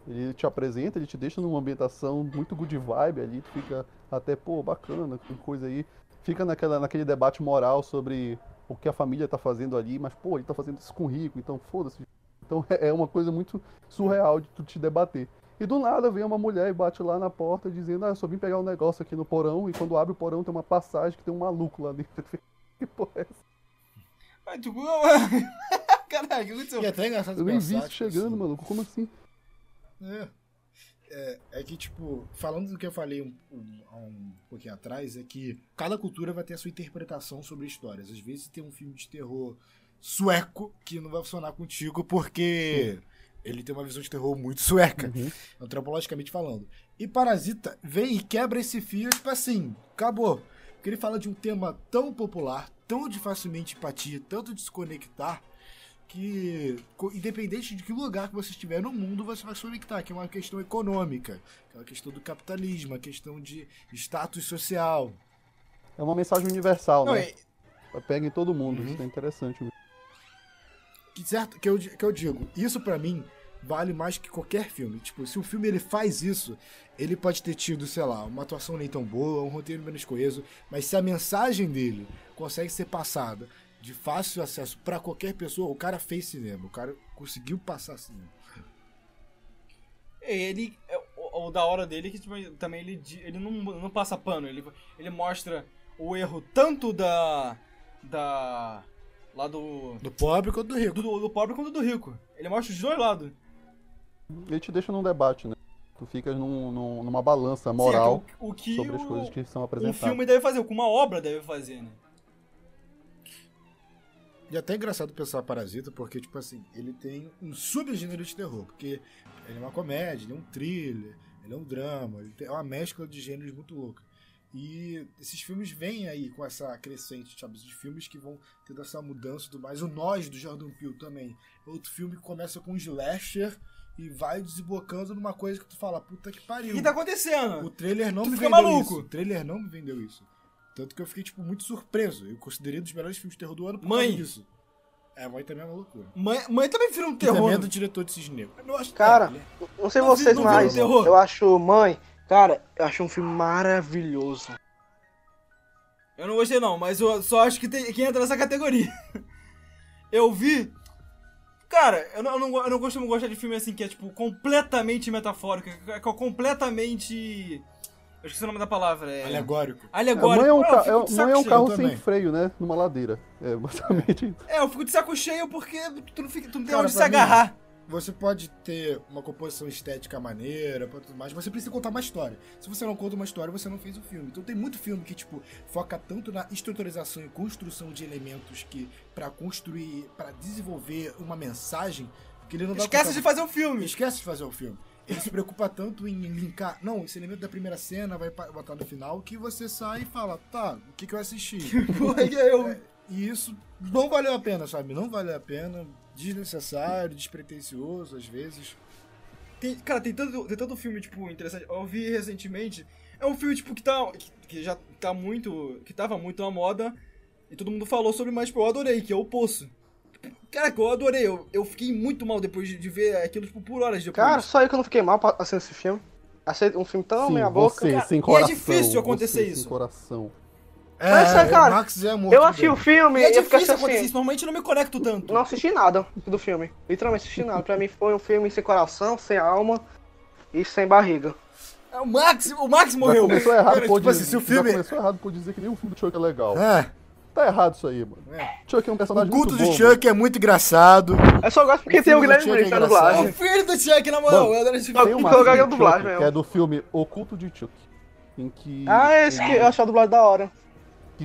Ele te apresenta, ele te deixa numa ambientação muito good vibe ali, tu fica até, pô, bacana, tem coisa aí. Fica naquela, naquele debate moral sobre o que a família tá fazendo ali, mas, pô, ele tá fazendo isso com o rico, então foda-se. Então [LAUGHS] é uma coisa muito surreal de tu te debater. E do nada vem uma mulher e bate lá na porta dizendo, ah, eu só vim pegar um negócio aqui no porão, e quando abre o porão tem uma passagem que tem um maluco lá dentro. [LAUGHS] Que porra é essa? Ai, tu... [LAUGHS] Caralho, o que aconteceu? E é até engraçado Eu nem vi isso chegando, assim, maluco. Como assim? É. É, é que, tipo, falando do que eu falei um, um- há um pouquinho atrás, é que cada cultura vai ter a sua interpretação sobre histórias. Às vezes tem um filme de terror sueco que não vai funcionar contigo porque ele tem uma visão de terror muito sueca, Uhum. antropologicamente falando. E Parasita vem e quebra esse fio, tipo assim, acabou. Porque ele fala de um tema tão popular, tão de facilmente empatia, tanto de se conectar, que, independente de que lugar que você estiver no mundo, você vai se conectar, que é uma questão econômica, que é uma questão do capitalismo, uma questão de status social. É uma mensagem universal, Não, né? é- Pega em todo mundo, Uhum. isso é interessante. mesmo. Que, certo, que, eu, que eu digo, isso pra mim vale mais que qualquer filme. Tipo, se o filme ele faz isso, ele pode ter tido, sei lá, uma atuação nem tão boa, um roteiro menos coeso, mas se a mensagem dele consegue ser passada de fácil acesso pra qualquer pessoa, o cara fez cinema, o cara conseguiu passar cinema. Ele. é, O, o da hora dele é que tipo, também ele, ele não, não passa pano, ele, ele mostra o erro tanto da. da. Lá do. Do pobre quanto do rico. do, do pobre quanto do rico. Ele mostra os dois lados. Ele te deixa num debate, né? Tu fica num- num- numa balança Sim, moral é que o, o que sobre as o- coisas que são um apresentadas. filme deve fazer, o que uma obra deve fazer, né? E até é engraçado pensar Parasita, porque, tipo assim, ele tem um subgênero de terror, porque ele é uma comédia, ele é um thriller, ele é um drama, ele é uma mescla de gêneros muito louca. E esses filmes vêm aí com essa crescente, sabe, de filmes que vão tendo essa mudança e tudo mais. O Nós, do Jordan Peele, também. É outro filme que começa com um slasher e vai desembocando numa coisa que tu fala, puta que O pariu. que tá acontecendo? O trailer não Tu me fica vendeu maluco. isso. O trailer não me vendeu isso. Tanto que eu fiquei, tipo, muito surpreso. Eu considerei um dos melhores filmes de terror do ano por Mãe. causa disso. É, Mãe também é uma loucura. Mãe, mãe também vira um terror. também é do diretor de Cisne Negro. Cara, Não sei Não vocês o terror. eu acho Mãe, cara, eu acho um filme maravilhoso. Eu não gostei não, mas eu só acho que, tem, que entra nessa categoria. [LAUGHS] Eu vi. Cara, eu não, eu, não, eu não costumo gostar de filme assim que é tipo completamente metafórico, que é completamente. Eu esqueci o nome da palavra. É. alegórico. É, Alegórico. mãe é um, é, mãe é um cheio. carro eu sem freio, né? Numa ladeira. É [LAUGHS] basicamente. É, eu fico de saco cheio porque tu não, fica, tu não tem Cara, onde se mim- agarrar. Você pode ter uma composição estética maneira, tudo mais, mas você precisa contar uma história. Se você não conta uma história, você não fez o filme. Então tem muito filme que, tipo, foca tanto na estruturização e construção de elementos que para construir, para desenvolver uma mensagem, que ele não vai Esquece de fazer um filme. Esquece de fazer o filme. Ele se preocupa tanto em linkar. Não, esse elemento da primeira cena vai botar no final que você sai e fala, tá, o que, que eu assisti? [LAUGHS] Porque eu. É, e isso não valeu a pena, sabe? Não valeu a pena. Desnecessário, despretensioso, às vezes. Tem, cara, tem tanto, tem tanto filme, tipo, interessante. Eu vi recentemente. É um filme, tipo, que tá. Que, que já tá muito. Que tava muito na moda. E todo mundo falou sobre, mas, tipo, eu adorei, que é o Poço. Caraca, eu adorei. Eu, eu fiquei muito mal depois de, de ver aquilo, tipo, por horas depois. Cara, só eu que eu não fiquei mal assistindo esse filme. Achei um filme tão Sim, meia boca. você, cara. sem E é coração. difícil acontecer você isso. Sem coração. Mas, é, cara, o Max é morto Eu assisti o dentro. filme E é e eu fiquei difícil acontecer assim. isso. Normalmente eu não me conecto tanto. Não assisti nada do filme. Literalmente assisti nada. Pra mim foi um filme sem coração, sem alma e sem barriga. É o Max, o Max Já morreu. começou errado Cara, por tipo assim, dizer, se o já filme- começou errado por dizer que nem o filme do Chuck é legal. É, Tá errado isso aí, mano. é. Chuck é um O personagem culto muito do bom. Chuck é muito engraçado. Eu só gosto porque O tem o filme do Guilherme é Briggs na engraçado. É o dublagem. filho do Chuck, na moral. Mano, eu adoro esse Não, Tem filme. uma dublagem Chuck, mesmo. que é do filme Oculto de Chuck. Em que. Ah, esse que eu achei a dublagem da hora.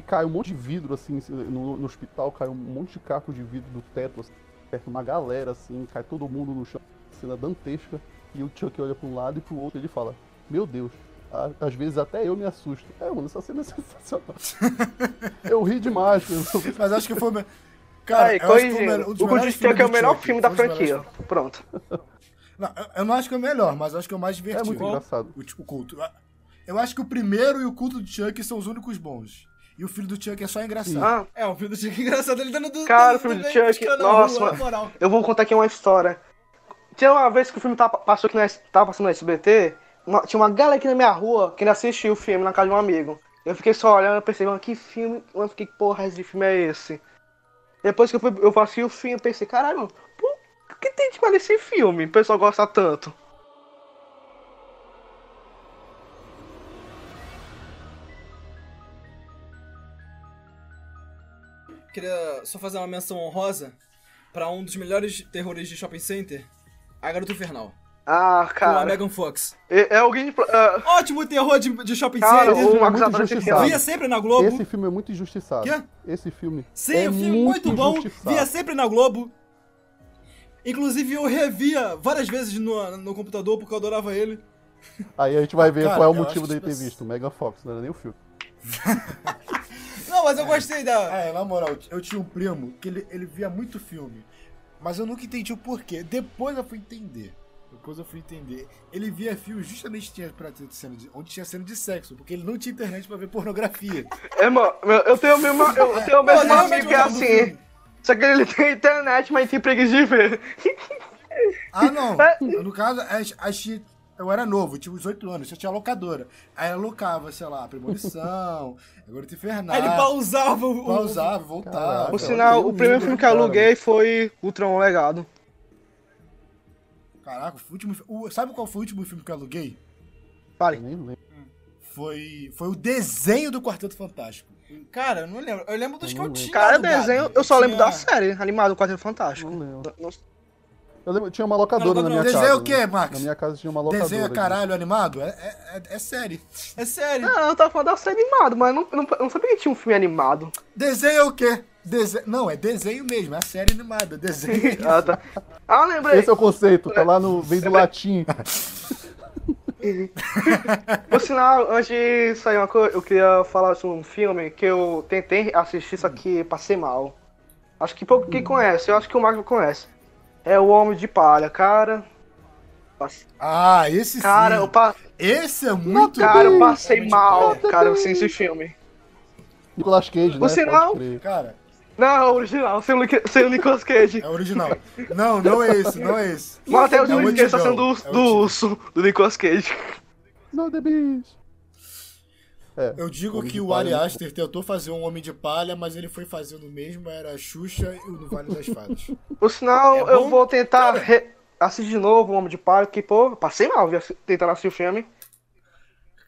Que cai um monte de vidro, assim, no, no hospital, cai um monte de caco de vidro do teto, assim, perto de uma galera, assim, cai todo mundo no chão, cena dantesca, e o Chuck olha pra um lado e pro outro ele fala, meu Deus, a- às vezes até eu me assusto. É, mano, essa cena é [LAUGHS] sensacional. eu ri demais, [LAUGHS] Mas acho que foi. Cara, Aí, eu acho que foi o um dos melhores de Chuck é o melhor filme da franquia. melhores- Pronto. [LAUGHS] Não, eu- não acho que é o melhor, mas eu acho que é o mais É divertido. muito engraçado. O, o culto. Eu acho que o primeiro e o culto do Chuck são os únicos bons. E o filho do Chuck é só engraçado. Ah, É, o filme do Chuck é engraçado. Ele dando do. Cara, do- o filme do Chuck, nossa, rua, mano. moral. eu vou contar aqui uma história. Tinha uma vez que o filme tava, passou aqui na, tava passando no SBT, uma- tinha uma galera aqui na minha rua que ainda assistiu o filme na casa de um amigo. Eu fiquei só olhando e pensei, mano, que filme, mano, que porra de filme é esse? Depois que eu, fui, eu assisti o filme, eu pensei, caralho, mano, o que tem de mal nesse filme? O pessoal gosta tanto. Queria só fazer uma menção honrosa pra um dos melhores terrores de shopping center, A Garota Infernal. Ah, Com a cara, Megan Fox. é, é alguém... ah, Ótimo terror de, de shopping Cara, center. o é Marcos filme. Via sempre na Globo. Esse filme é muito injustiçado. Quê? Esse filme Sim, é um filme muito, bom. Via sempre na Globo. Inclusive, eu revia várias vezes no, no computador porque eu adorava ele. Aí a gente vai ver Cara, qual é o motivo dele ter visto. O Mega Fox, não era nem o filme. [LAUGHS] Não, mas eu gostei da. É, na moral, eu tinha um primo que ele, ele via muito filme. Mas eu nunca entendi o porquê. Depois eu fui entender. Depois eu fui entender. Ele via filmes justamente tinha pra ter cena de, onde tinha cena de sexo, porque ele não tinha internet pra ver pornografia. É, mano, eu tenho o mesmo, eu tenho o mesmo Mas, amigo que é assim. Só que ele tem internet, mas tem preguiça de ver. Ah, não. No caso, a, Chi- eu era novo, tinha uns 8 anos, já tinha locadora. Aí ela locava, sei lá, Premonição, [LAUGHS] Agora Infernal. Aí ele pausava o. pausava, voltava. Por sinal, eu o primeiro filme que eu aluguei foi Ultron Legado. Caraca, o último, o- sabe qual foi o último filme que eu aluguei? Fale. Nem lembro. Foi, foi o desenho do Quarteto Fantástico. Cara, eu não lembro. Eu lembro dos Eu que eu tinha. Cara, desenho, eu só lembro da série animada do Quarteto Fantástico. Não lembro. Não- Eu lembro, tinha uma locadora Não, na minha desenho casa. é o quê? Max? Na minha casa tinha uma locadora. Desenho é caralho animado? É, é, é- é série. É sério. Não, eu tava falando da série animada, mas eu não, não, não sabia que tinha um filme animado. Desenho é o quê? Dese... Não, é desenho mesmo, é a série animada. [LAUGHS] Desenho é. Ah, tá. Ah, eu lembrei. Esse é o conceito, tá lá no. vem do latim. [LAUGHS] Por sinal, antes de sair uma coisa, eu queria falar sobre um filme que eu tentei assistir, só que passei mal. Acho que pouco quem conhece, eu acho que o Marco conhece. É o Homem de Palha, cara. Ah, esse Cara, sim. eu, pa... Esse é muito cara, eu bom. passei mal, Palha. cara, sem esse filme. Nicolas Cage, né? Pode crer. Cara, Não, original, sem o, sem o Nicolas Cage. é original. Não, não é esse, não é esse. Mas até o É Nicolas Cage tá antigão, sendo do, é do urso, do Nicolas Cage. Não, The Beast. É, Eu digo que o Ari é Aster tentou fazer um Homem de Palha, mas ele foi fazendo o mesmo, era a Xuxa e o No Vale das Fadas. [LAUGHS] Por sinal, É eu vou tentar re- assistir de novo o Homem de Palha, porque, pô, passei mal vi- tentando assistir o filme.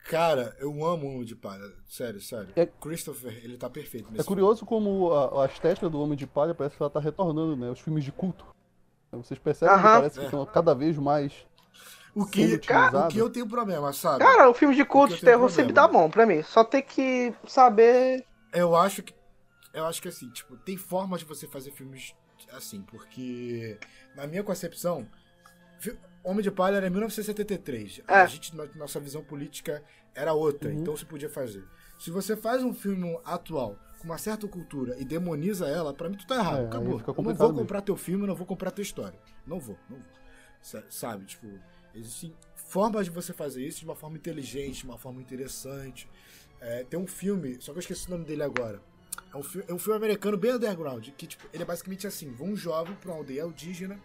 Cara, eu amo o Homem de Palha. Sério, sério. É- Christopher, ele tá perfeito nesse É curioso como a, a estética do Homem de Palha parece que ela tá retornando, né? Os filmes de culto. Vocês percebem que Aham. parece que estão cada vez mais. O que, utilizado. o que eu tenho problema, sabe? Cara, o filme de culto de terror sempre dá bom pra mim. Só tem que saber. Eu acho que. Eu acho que assim, tipo, tem formas de você fazer filmes assim, porque na minha concepção, Homem de Palha era 1973. É. A gente, no- nossa visão política era outra, Uhum. então se podia fazer. Se você faz um filme atual com uma certa cultura e demoniza ela, pra mim tu tá errado, É, acabou. não vou mesmo. comprar teu filme, não vou comprar tua história. Não vou, não vou. Sa- Sabe, tipo, existem formas de você fazer isso de uma forma inteligente, de uma forma interessante. É, tem um filme, só que eu esqueci o nome dele agora. É um, é um filme americano bem underground, que tipo, ele é basicamente assim, um jovem pra uma aldeia indígena,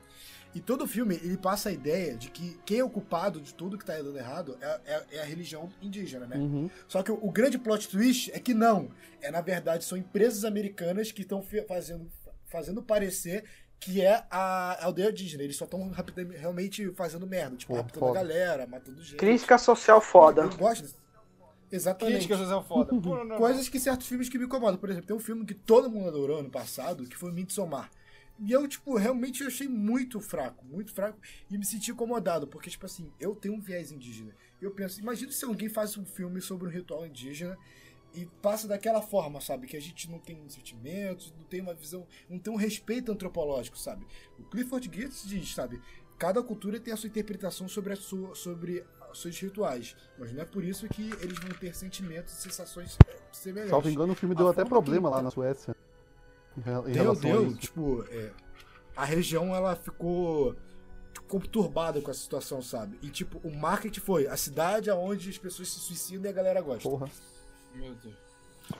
e todo o filme ele passa a ideia de que quem é o culpado de tudo que tá dando errado é, é- é a religião indígena, né? Uhum. Só que o, o grande plot twist é que não. É, na verdade, são empresas americanas que estão fazendo, fazendo parecer que é a aldeia indígena. Eles só estão realmente fazendo merda. Tipo, Pô, raptando foda. a galera, matando gente. Crítica social foda. Eu gosto Exatamente. Crítica social foda. [LAUGHS] Pô, não, não. Coisas que certos filmes que me incomodam. Por exemplo, tem um filme que todo mundo adorou ano passado, que foi Midsommar. E eu, tipo, realmente achei muito fraco, muito fraco, e me senti incomodado, porque, tipo assim, eu tenho um viés indígena. Eu penso, imagina se alguém faz um filme sobre um ritual indígena e passa daquela forma, sabe? Que a gente não tem sentimentos, não tem uma visão, não tem um respeito antropológico, sabe? O Clifford Geertz diz, sabe? Cada cultura tem a sua interpretação sobre, a sua, sobre os seus rituais, mas não é por isso que eles vão ter sentimentos e sensações é, semelhantes. Salvo engano, o filme A deu até forma problema que- lá na Suécia. Deu, a deu. Tipo, é, a região ela ficou conturbada com essa situação, sabe? E tipo, o marketing foi a cidade aonde as pessoas se suicidam e a galera gosta. Porra. Meu Deus.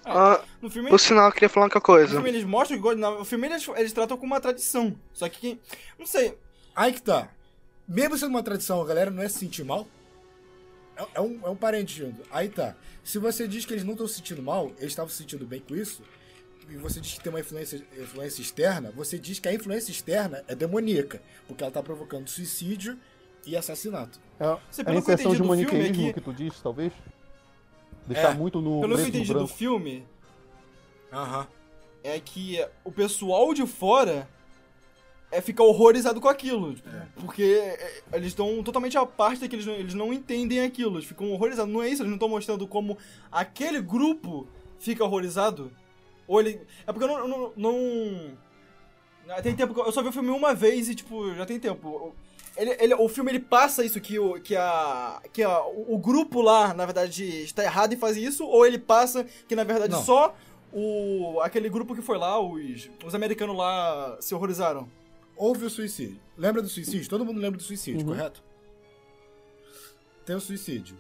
Ah, No filme, por sinal, eu queria falar uma no coisa. filme eles mostram que na- o filme eles, eles tratam como uma tradição. Só que quem. Não sei. Aí que tá. Mesmo sendo uma tradição, a galera não é se sentir mal? É, é um, é um parente junto. Aí tá. Se você diz que eles não estão se sentindo mal, eles estavam se sentindo bem com isso, e você diz que tem uma influência, influência externa, você diz que a influência externa é demoníaca, porque ela tá provocando suicídio e assassinato. É, Você, é a que entendi de do filme maniqueismo aqui- que tu diz, talvez? Deixar É. muito no Pelo que eu entendi do filme, Aham. é que o pessoal de fora é fica horrorizado com aquilo. tipo, Porque é, eles estão totalmente à parte daquilo, eles não, eles não entendem aquilo, eles ficam horrorizados. Não é isso, eles não estão mostrando como aquele grupo fica horrorizado. Ou ele. É porque eu não. não, não- Tem tempo que eu eu só vi o filme uma vez e, tipo, já tem tempo. Ele, ele- o filme ele passa isso que, o, que, a, que a, o, o grupo lá, na verdade, está errado em fazer isso, ou ele passa que, na verdade, Não. só o, aquele grupo que foi lá, os, os americanos lá, se horrorizaram. houve o suicídio. Lembra do suicídio? Todo mundo lembra do suicídio, Uhum. correto? Tem o suicídio.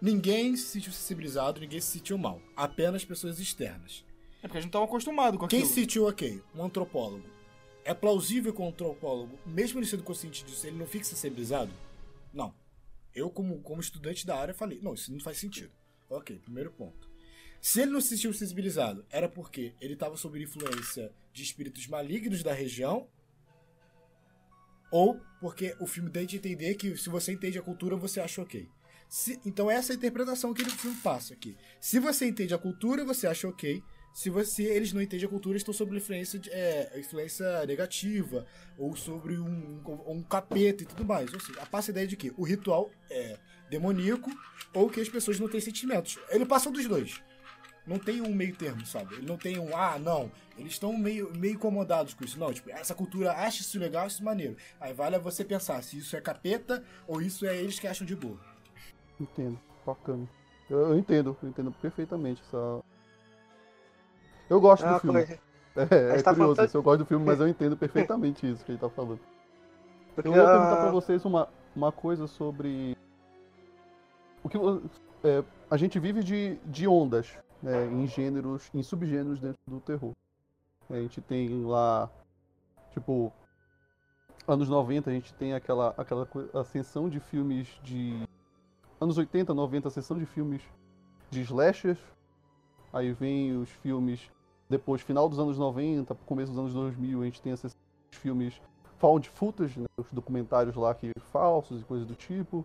Ninguém se sentiu sensibilizado, ninguém se sentiu mal. Apenas pessoas externas. É porque a gente tava acostumado com Quem aquilo. se sentiu ok? Um antropólogo. É plausível que um antropólogo, mesmo ele sendo consciente disso, ele não fique sensibilizado? Não. Eu, como, como estudante da área, falei, não, isso não faz sentido. Ok, primeiro ponto. Se ele não se sentiu sensibilizado, era porque ele estava sob influência de espíritos malignos da região, ou porque o filme tenta entender que se você entende a cultura, você acha ok. Se- então essa é a interpretação que o filme passa aqui. Se você entende a cultura, você acha ok. Se você eles não entendem a cultura, estão sob influência, de, é, influência negativa, ou sobre um, um capeta e tudo mais. Ou seja, passa a ideia de que o ritual é demoníaco ou que as pessoas não têm sentimentos. Ele passa dos dois. Não tem um meio termo, sabe? Ele não tem um, ah, não. Eles estão meio, meio incomodados com isso. Não, tipo, essa cultura acha isso legal, isso maneiro. Aí vale você pensar se isso é capeta ou isso é eles que acham de boa. Entendo, bacana. Eu, eu entendo, eu entendo perfeitamente essa. Eu gosto Ah, do filme. coisa. É, é tá curioso isso, eu gosto do filme, mas eu entendo perfeitamente isso que ele tá falando. Porque, Eu vou perguntar pra vocês uma, uma coisa sobre. O que é, a gente vive de, de ondas né, em gêneros, em subgêneros dentro do terror. A gente tem lá, tipo, anos 90 a gente tem aquela, aquela ascensão de filmes de. Anos 80, 90, ascensão de filmes de slashers. Aí vem os filmes. Depois, final dos anos 90, começo dos anos 2000, a gente tem esses filmes found footage, né, os documentários lá que falsos e coisas do tipo.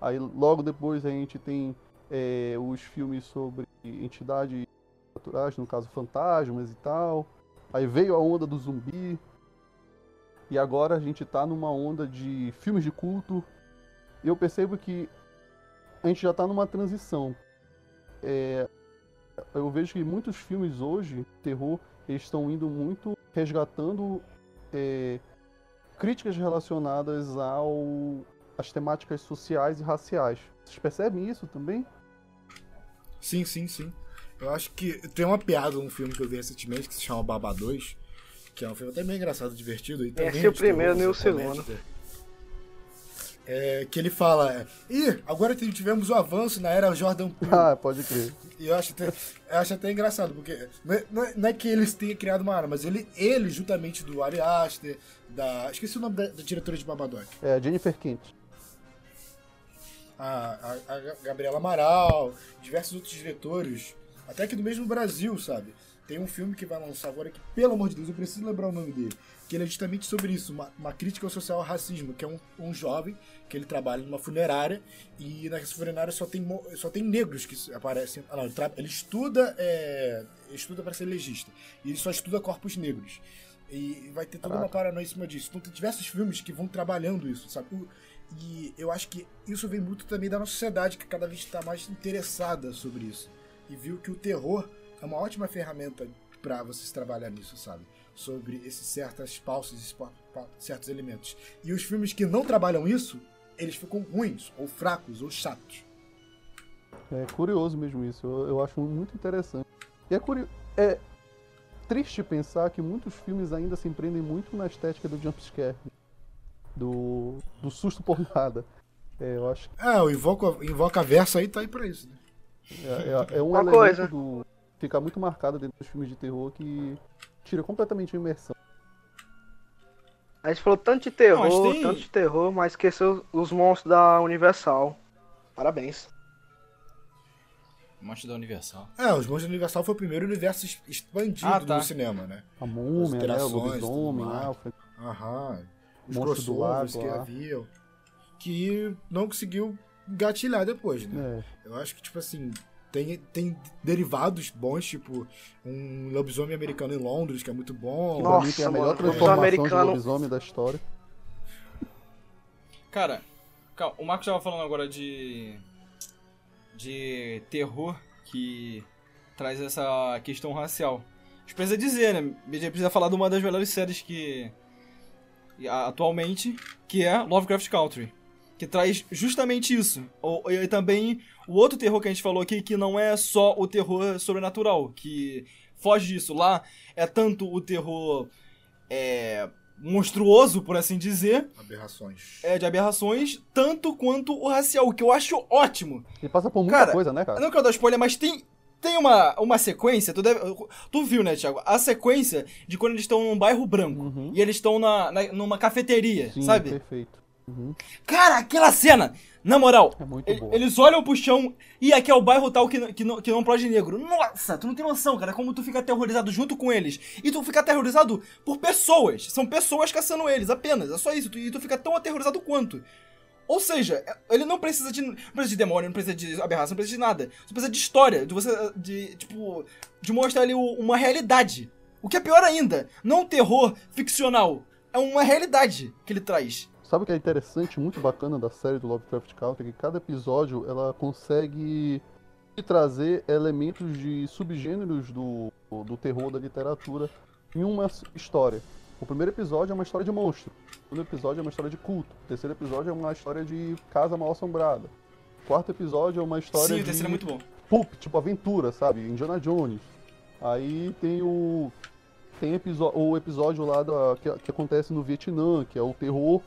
Aí logo depois a gente tem é, os filmes sobre entidades naturais, no caso fantasmas e tal. Aí veio a onda do zumbi. E agora a gente tá numa onda de filmes de culto. Eu percebo que a gente já tá numa transição. É, eu vejo que muitos filmes hoje, terror, eles estão indo muito resgatando é, críticas relacionadas ao às temáticas sociais e raciais. Vocês percebem isso também? Sim, sim, sim. Eu acho que tem uma piada num filme que eu vi recentemente que se chama Baba 2, que é um filme até bem engraçado, divertido. E também Esse é o primeiro, nem o segundo. É, que ele fala, ih, agora tivemos o avanço na era Jordan [LAUGHS] Peele. Ah, pode crer. E eu acho até, eu acho até engraçado, porque não é, não é- não é que eles tenham criado uma arma, mas ele, ele juntamente do Ari Aster, da. Esqueci o nome da, da diretora de Babadook. É, Jennifer Kent. A, a, a Gabriela Amaral, diversos outros diretores, até aqui do mesmo Brasil, sabe? Tem um filme que vai lançar agora que, pelo amor de Deus, eu preciso lembrar o nome dele. Que ele é justamente sobre isso, uma, uma crítica social ao racismo, que é um, um jovem que ele trabalha numa funerária e nessa funerária só tem, só tem negros que aparecem. Ah, não, ele, ele estuda, é, estuda para ser legista. E ele só estuda corpos negros. E vai ter toda uma paranoia em cima disso. Então tem diversos filmes que vão trabalhando isso, sabe? O- e eu acho que isso vem muito também da nossa sociedade, que cada vez está mais interessada sobre isso. E viu que o terror é uma ótima ferramenta para vocês trabalhar nisso, sabe? Sobre esses certas pausas, certos elementos. E os filmes que não trabalham isso, eles ficam ruins, ou fracos, ou chatos. É curioso mesmo isso, eu, eu acho muito interessante. E é curioso. É triste pensar que muitos filmes ainda se empreendem muito na estética do jumpscare. Do, do susto por nada. É, eu acho que É, o Invoca, Invoca Verso aí tá aí pra isso, né? é, é- é um Uma elemento coisa. do. Fica muito marcado dentro dos filmes de terror que tira completamente a imersão. A gente falou tanto de terror, Não, mas tem- tanto de terror, mas esqueceu os monstros da Universal. Parabéns. Monstro da Universal. É, Os Monstros do Universal foi o primeiro universo expandido Ah, tá. do cinema, né? A múmia, né? O lobisomem o Frank- Aham. Os crossovers que lá. haviam. Que não conseguiu gatilhar depois, né? É, Eu acho que, tipo assim, tem, tem derivados bons, tipo um lobisomem americano em Londres, que é muito bom. pra Nossa, mim tem a melhor mano, transformação de americano- lobisomem da história. Cara, o Marcos tava falando agora de. de terror que traz essa questão racial. A gente precisa dizer, né? A gente precisa falar de uma das melhores séries que. atualmente, que é Lovecraft Country. Que traz justamente isso. O- E também o outro terror que a gente falou aqui, que não é só o terror sobrenatural, que foge disso. Lá é tanto o terror. É, monstruoso, por assim dizer, Aberrações. é, de aberrações, tanto quanto o racial, o que eu acho ótimo. Ele passa por muita Cara, coisa, né, Eu cara? não quero dar spoiler, mas tem, tem uma, uma sequência, tu, deve, tu viu, né, Thiago? A sequência de quando eles estão num bairro branco Uhum. e eles estão na, na- numa cafeteria, Sim, sabe? perfeito. Uhum. Cara, aquela cena, na moral, É eles olham pro chão e aqui é o bairro tal que, não- que, não, que não pode negro. Nossa, tu não tem noção, cara, como tu fica aterrorizado junto com eles. E tu fica aterrorizado por pessoas. São pessoas caçando eles, apenas. É só isso. Tu- E tu fica tão aterrorizado quanto. Ou seja, ele não precisa de. Não precisa de demônio, não precisa de aberração, não precisa de nada. Só precisa de história, de você. De, tipo. De mostrar ali uma realidade. O que é pior ainda, não um terror ficcional. É uma realidade que ele traz. Sabe o que é interessante, muito bacana da série do Lovecraft Country? Que cada episódio ela consegue trazer elementos de subgêneros do, do terror da literatura em uma história. O primeiro episódio é uma história de monstro. O segundo episódio é uma história de culto. O terceiro episódio é uma história de casa mal assombrada. O quarto episódio é uma história Sim, de o terceiro é muito bom. pulp, tipo aventura, sabe? Indiana Jones. Aí tem o tem episo- o episódio lá da, que, que acontece no Vietnã, que é o terror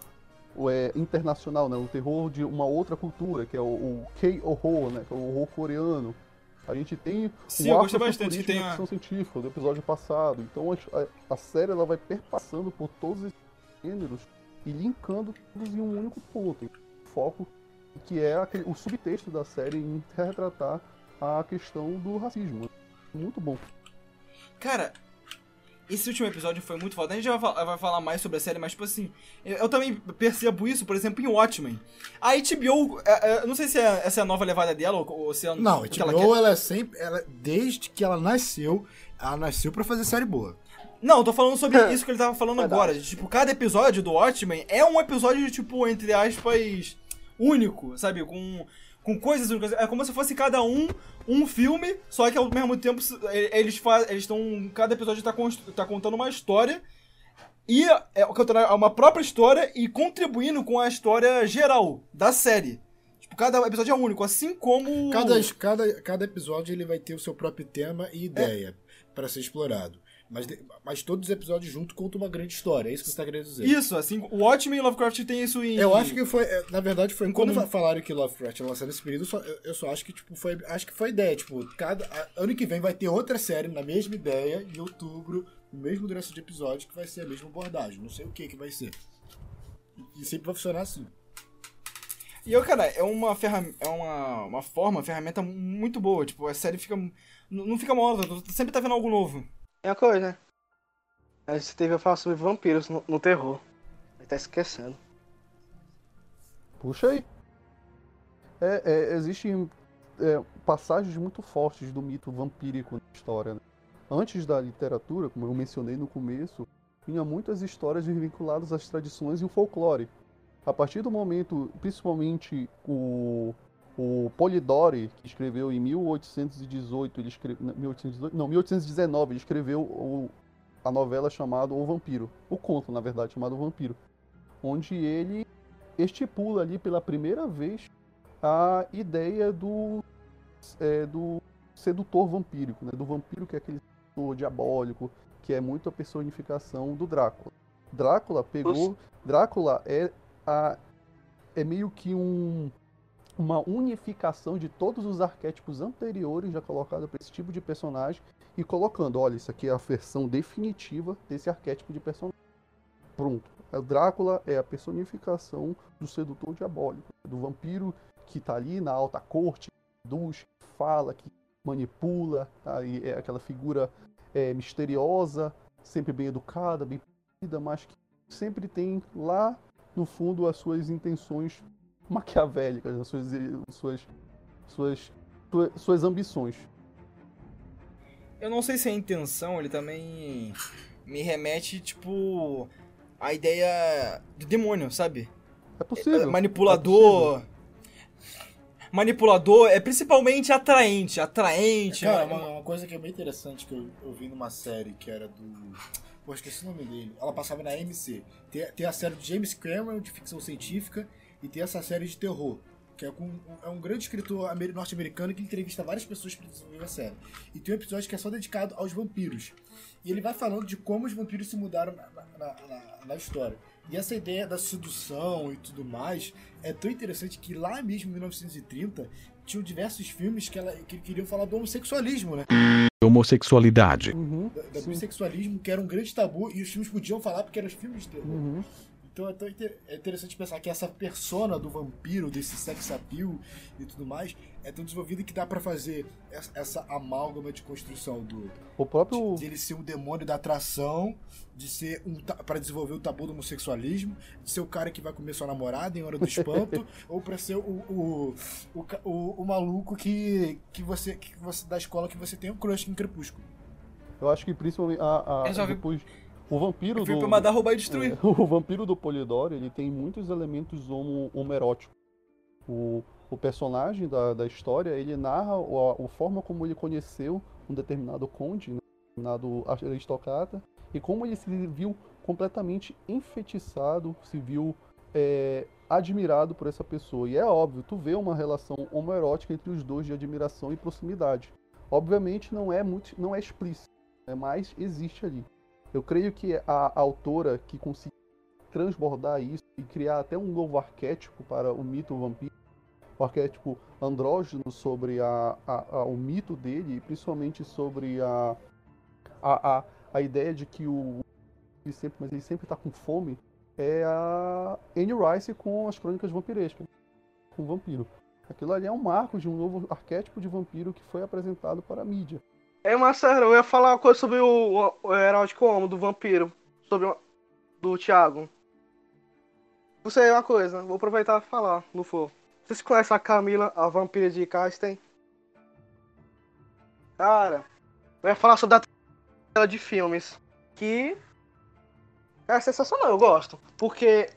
é, internacional, né? O terror de uma outra cultura, que é o, o K-horror, né? Que é o horror coreano. A gente tem Sim, o eu gostei bastante que tem a- ficção científica do episódio passado. Então a, a- série ela vai perpassando por todos esses gêneros e linkando todos em um único ponto. O foco que é aquele- o subtexto da série em retratar a questão do racismo. Muito bom. Cara, esse último episódio foi muito foda. A gente vai, fa- vai falar mais sobre a série, mas, tipo assim, eu, eu também percebo isso, por exemplo, em Watchmen. A HBO, é, é, eu não sei se é- essa é a nova levada dela, ou, ou se é Não, a o que ela HBO, quer. ela é sempre. Ela, desde que ela nasceu, ela nasceu pra fazer série boa. Não, eu tô falando sobre isso que ele tava falando agora. de, Tipo, cada episódio do Watchmen é um episódio, tipo, entre aspas, único, sabe? Com, com coisas únicas. É como se fosse cada um um filme, só que ao mesmo tempo eles fazem. Eles estão. Cada episódio tá, constru- tá contando uma história. E é contando uma própria história e contribuindo com a história geral da série. Tipo, cada episódio é único, assim como. Cada, cada, cada episódio ele vai ter o seu próprio tema e ideia pra ser explorado. Mas, mas todos os episódios juntos contam uma grande história. É isso que você tá querendo dizer. Isso, assim, o Watchmen e Lovecraft tem isso em. Eu acho que foi, é, na verdade, foi quando falaram que Lovecraft ia lançar nesse período, só- eu, eu só acho que tipo foi, acho que foi ideia, tipo, cada ano que vem vai ter outra série na mesma ideia em outubro, no mesmo duração de episódio que vai ser a mesma abordagem, não sei o que que vai ser. E sempre vai funcionar assim. E eu, cara, é uma ferramenta, é uma, uma forma, uma ferramenta muito boa. Tipo, a série fica. Não fica morta, sempre tá vendo algo novo. É uma coisa, né? A gente teve a falar sobre vampiros no, no terror. Ele tá esquecendo. Puxa aí. É, é, existem é, passagens muito fortes do mito vampírico na história. né? Antes da literatura, como eu mencionei no começo, tinha muitas histórias vinculadas às tradições e o folclore. A partir do momento, principalmente o, o Polidori, que escreveu em 1818, ele escreveu, 1818, não, 1819, ele escreveu o- a novela chamada O Vampiro, o conto, na verdade, chamado O Vampiro, onde ele estipula ali pela primeira vez a ideia do, é, do sedutor vampírico, né? do vampiro que é aquele sedutor diabólico, que é muito a personificação do Drácula. Drácula pegou. Drácula é, a, é meio que um, uma unificação de todos os arquétipos anteriores já colocados para esse tipo de personagem e colocando, olha, isso aqui é a versão definitiva desse arquétipo de personagem. Pronto. O Drácula é a personificação do sedutor diabólico, do vampiro que tá ali na alta corte, seduz, que fala, que manipula, tá? E é aquela figura é, misteriosa, sempre bem educada, bem polida, mas que sempre tem lá no fundo as suas intenções [LAUGHS] maquiavélicas, as suas, suas, suas, suas, suas ambições. Eu não sei se a intenção, ele também me remete, tipo, à ideia de demônio, sabe? É possível. É, é Manipulador. Manipulador é principalmente atraente, atraente. Cara, né? uma, uma coisa que é bem interessante que eu, eu vi numa série que era do. Pô, esqueci o nome dele. Ela passava na AMC. Tem, tem a série de James Cameron de ficção científica e tem essa série de terror. que é, com, é um grande escritor amer- norte-americano que entrevista várias pessoas para desenvolver a série. E tem um episódio que é só dedicado aos vampiros. E ele vai falando de como os vampiros se mudaram na, na- na- na história. E essa ideia da sedução e tudo mais é tão interessante que lá mesmo em 1930 tinham diversos filmes que, ela, que queriam falar do homossexualismo, né? Homossexualidade. Uhum. Da Sim. bissexualismo, que era um grande tabu e os filmes podiam falar porque eram os filmes de terror. Uhum. Então é, tão inter- é interessante pensar que essa persona do vampiro, desse sex appeal e tudo mais, é tão desenvolvida que dá pra fazer essa, essa amálgama de construção do O próprio. de ele ser um demônio da atração, de ser um ta- pra desenvolver o tabu do homossexualismo, de ser o cara que vai comer sua namorada em hora do espanto, [LAUGHS] ou pra ser o, o, o, o- o maluco que, que, você, que você da escola que você tem um crush em Crepúsculo. Eu acho que principalmente a, a- depois [LAUGHS] o vampiro do mandar roubar e destruir. é, o vampiro do Polidoro ele tem muitos elementos homo, homeróticos. O, o personagem da, da história ele narra a, a forma como ele conheceu um determinado conde, né, um determinado aristocrata e como ele se viu completamente enfeitiçado, se viu é, admirado por essa pessoa. E é óbvio, tu vê uma relação homoerótica entre os dois de admiração e proximidade. Obviamente não é muito, não é explícito, né, mas existe ali. Eu creio que a autora que conseguiu transbordar isso e criar até um novo arquétipo para o mito vampiro, o arquétipo andrógeno sobre a, a- a- o mito dele e principalmente sobre a, a, a, ideia de que o ele sempre, mas ele sempre está com fome, é a Anne Rice com as crônicas vampirescas, com o vampiro. Aquilo ali é um marco de um novo arquétipo de vampiro que foi apresentado para a mídia. É, Marcelo, eu ia falar uma coisa sobre o, o, o erótico homo do vampiro. Sobre o, do Thiago. Não sei uma coisa, vou aproveitar e falar, não for. Vocês conhecem a Camila, a vampira de Casten? Cara, eu ia falar sobre a tela de filmes. Que é sensacional, eu gosto. Porque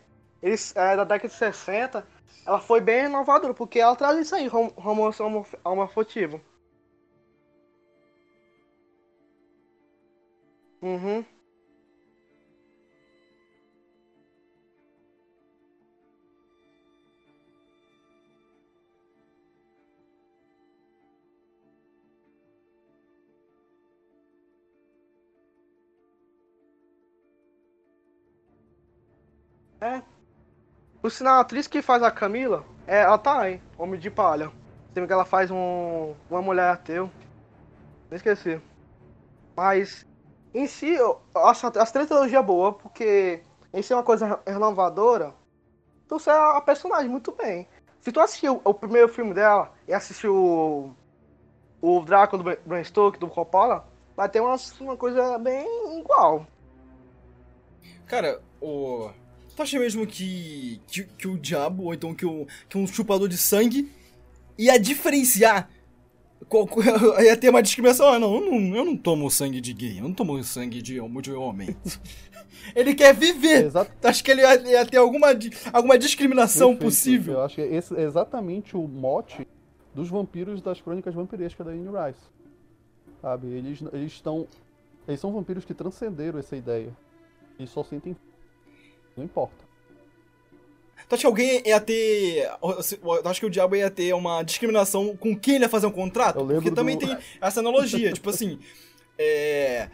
eles, é, da década de 60, ela foi bem inovadora, porque ela traz isso aí, rom- romance homo- Uhum. É. Por sinal, a atriz que faz a Camila, é, ela tá aí, Homem de Palha. Tem que ela faz um, uma mulher ateu. Nem esqueci. Mas, em si, eu acho a a trilogia boa, porque em si é uma coisa renovadora. Tu sei a personagem muito bem. Se tu assistiu o primeiro filme dela e assistiu o, o Drácula do Bram Stoker, do Coppola, vai ter uma, uma coisa bem igual. Cara, o. Tu acha mesmo que, que, que o diabo, ou então que, o, que um chupador de sangue, ia diferenciar? [LAUGHS] Ia ter uma discriminação? Ah, não eu, não, eu não tomo sangue de gay, eu não tomo sangue de, de homem. [LAUGHS] Ele quer viver! Exato. Tu acha que ele ia, ia ter alguma, alguma discriminação Perfeito. possível? Eu acho que esse é exatamente o mote dos vampiros das crônicas vampirescas da Anne Rice. Sabe? Eles, eles estão. Eles são vampiros que transcenderam essa ideia. Eles só sentem. Não importa. Tu acha que alguém ia ter. Tu acha que o diabo ia ter uma discriminação com quem ele ia fazer um contrato? Eu lembro Porque também do- tem essa analogia. tipo assim. É.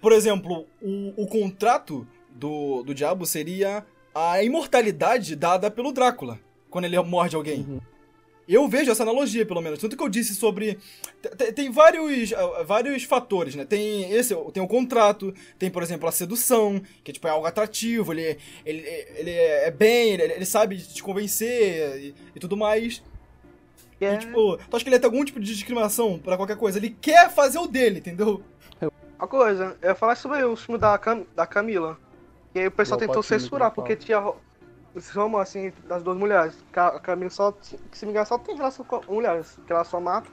Por exemplo, o, o contrato do, do diabo seria a imortalidade dada pelo Drácula quando ele morde alguém. Uhum. Eu vejo essa analogia, pelo menos. Tanto que eu disse sobre. te- te- Tem vários, ah, vários fatores, né? Tem esse, tem o contrato, tem, por exemplo, a sedução, que tipo, é algo atrativo, ele, ele, ele é bem, ele, ele sabe te convencer e, e tudo mais. É E, tipo, tu acha que ele ia ter algum tipo de discriminação pra qualquer coisa? Ele quer fazer o dele, entendeu? uma coisa, eu ia falar sobre o filme da, Cam, da Camila. E aí o pessoal Do tentou censurar, que porque tinha esse romance assim, das duas mulheres. A Camila só, se me engano, só tem relação com mulheres, que ela só mata.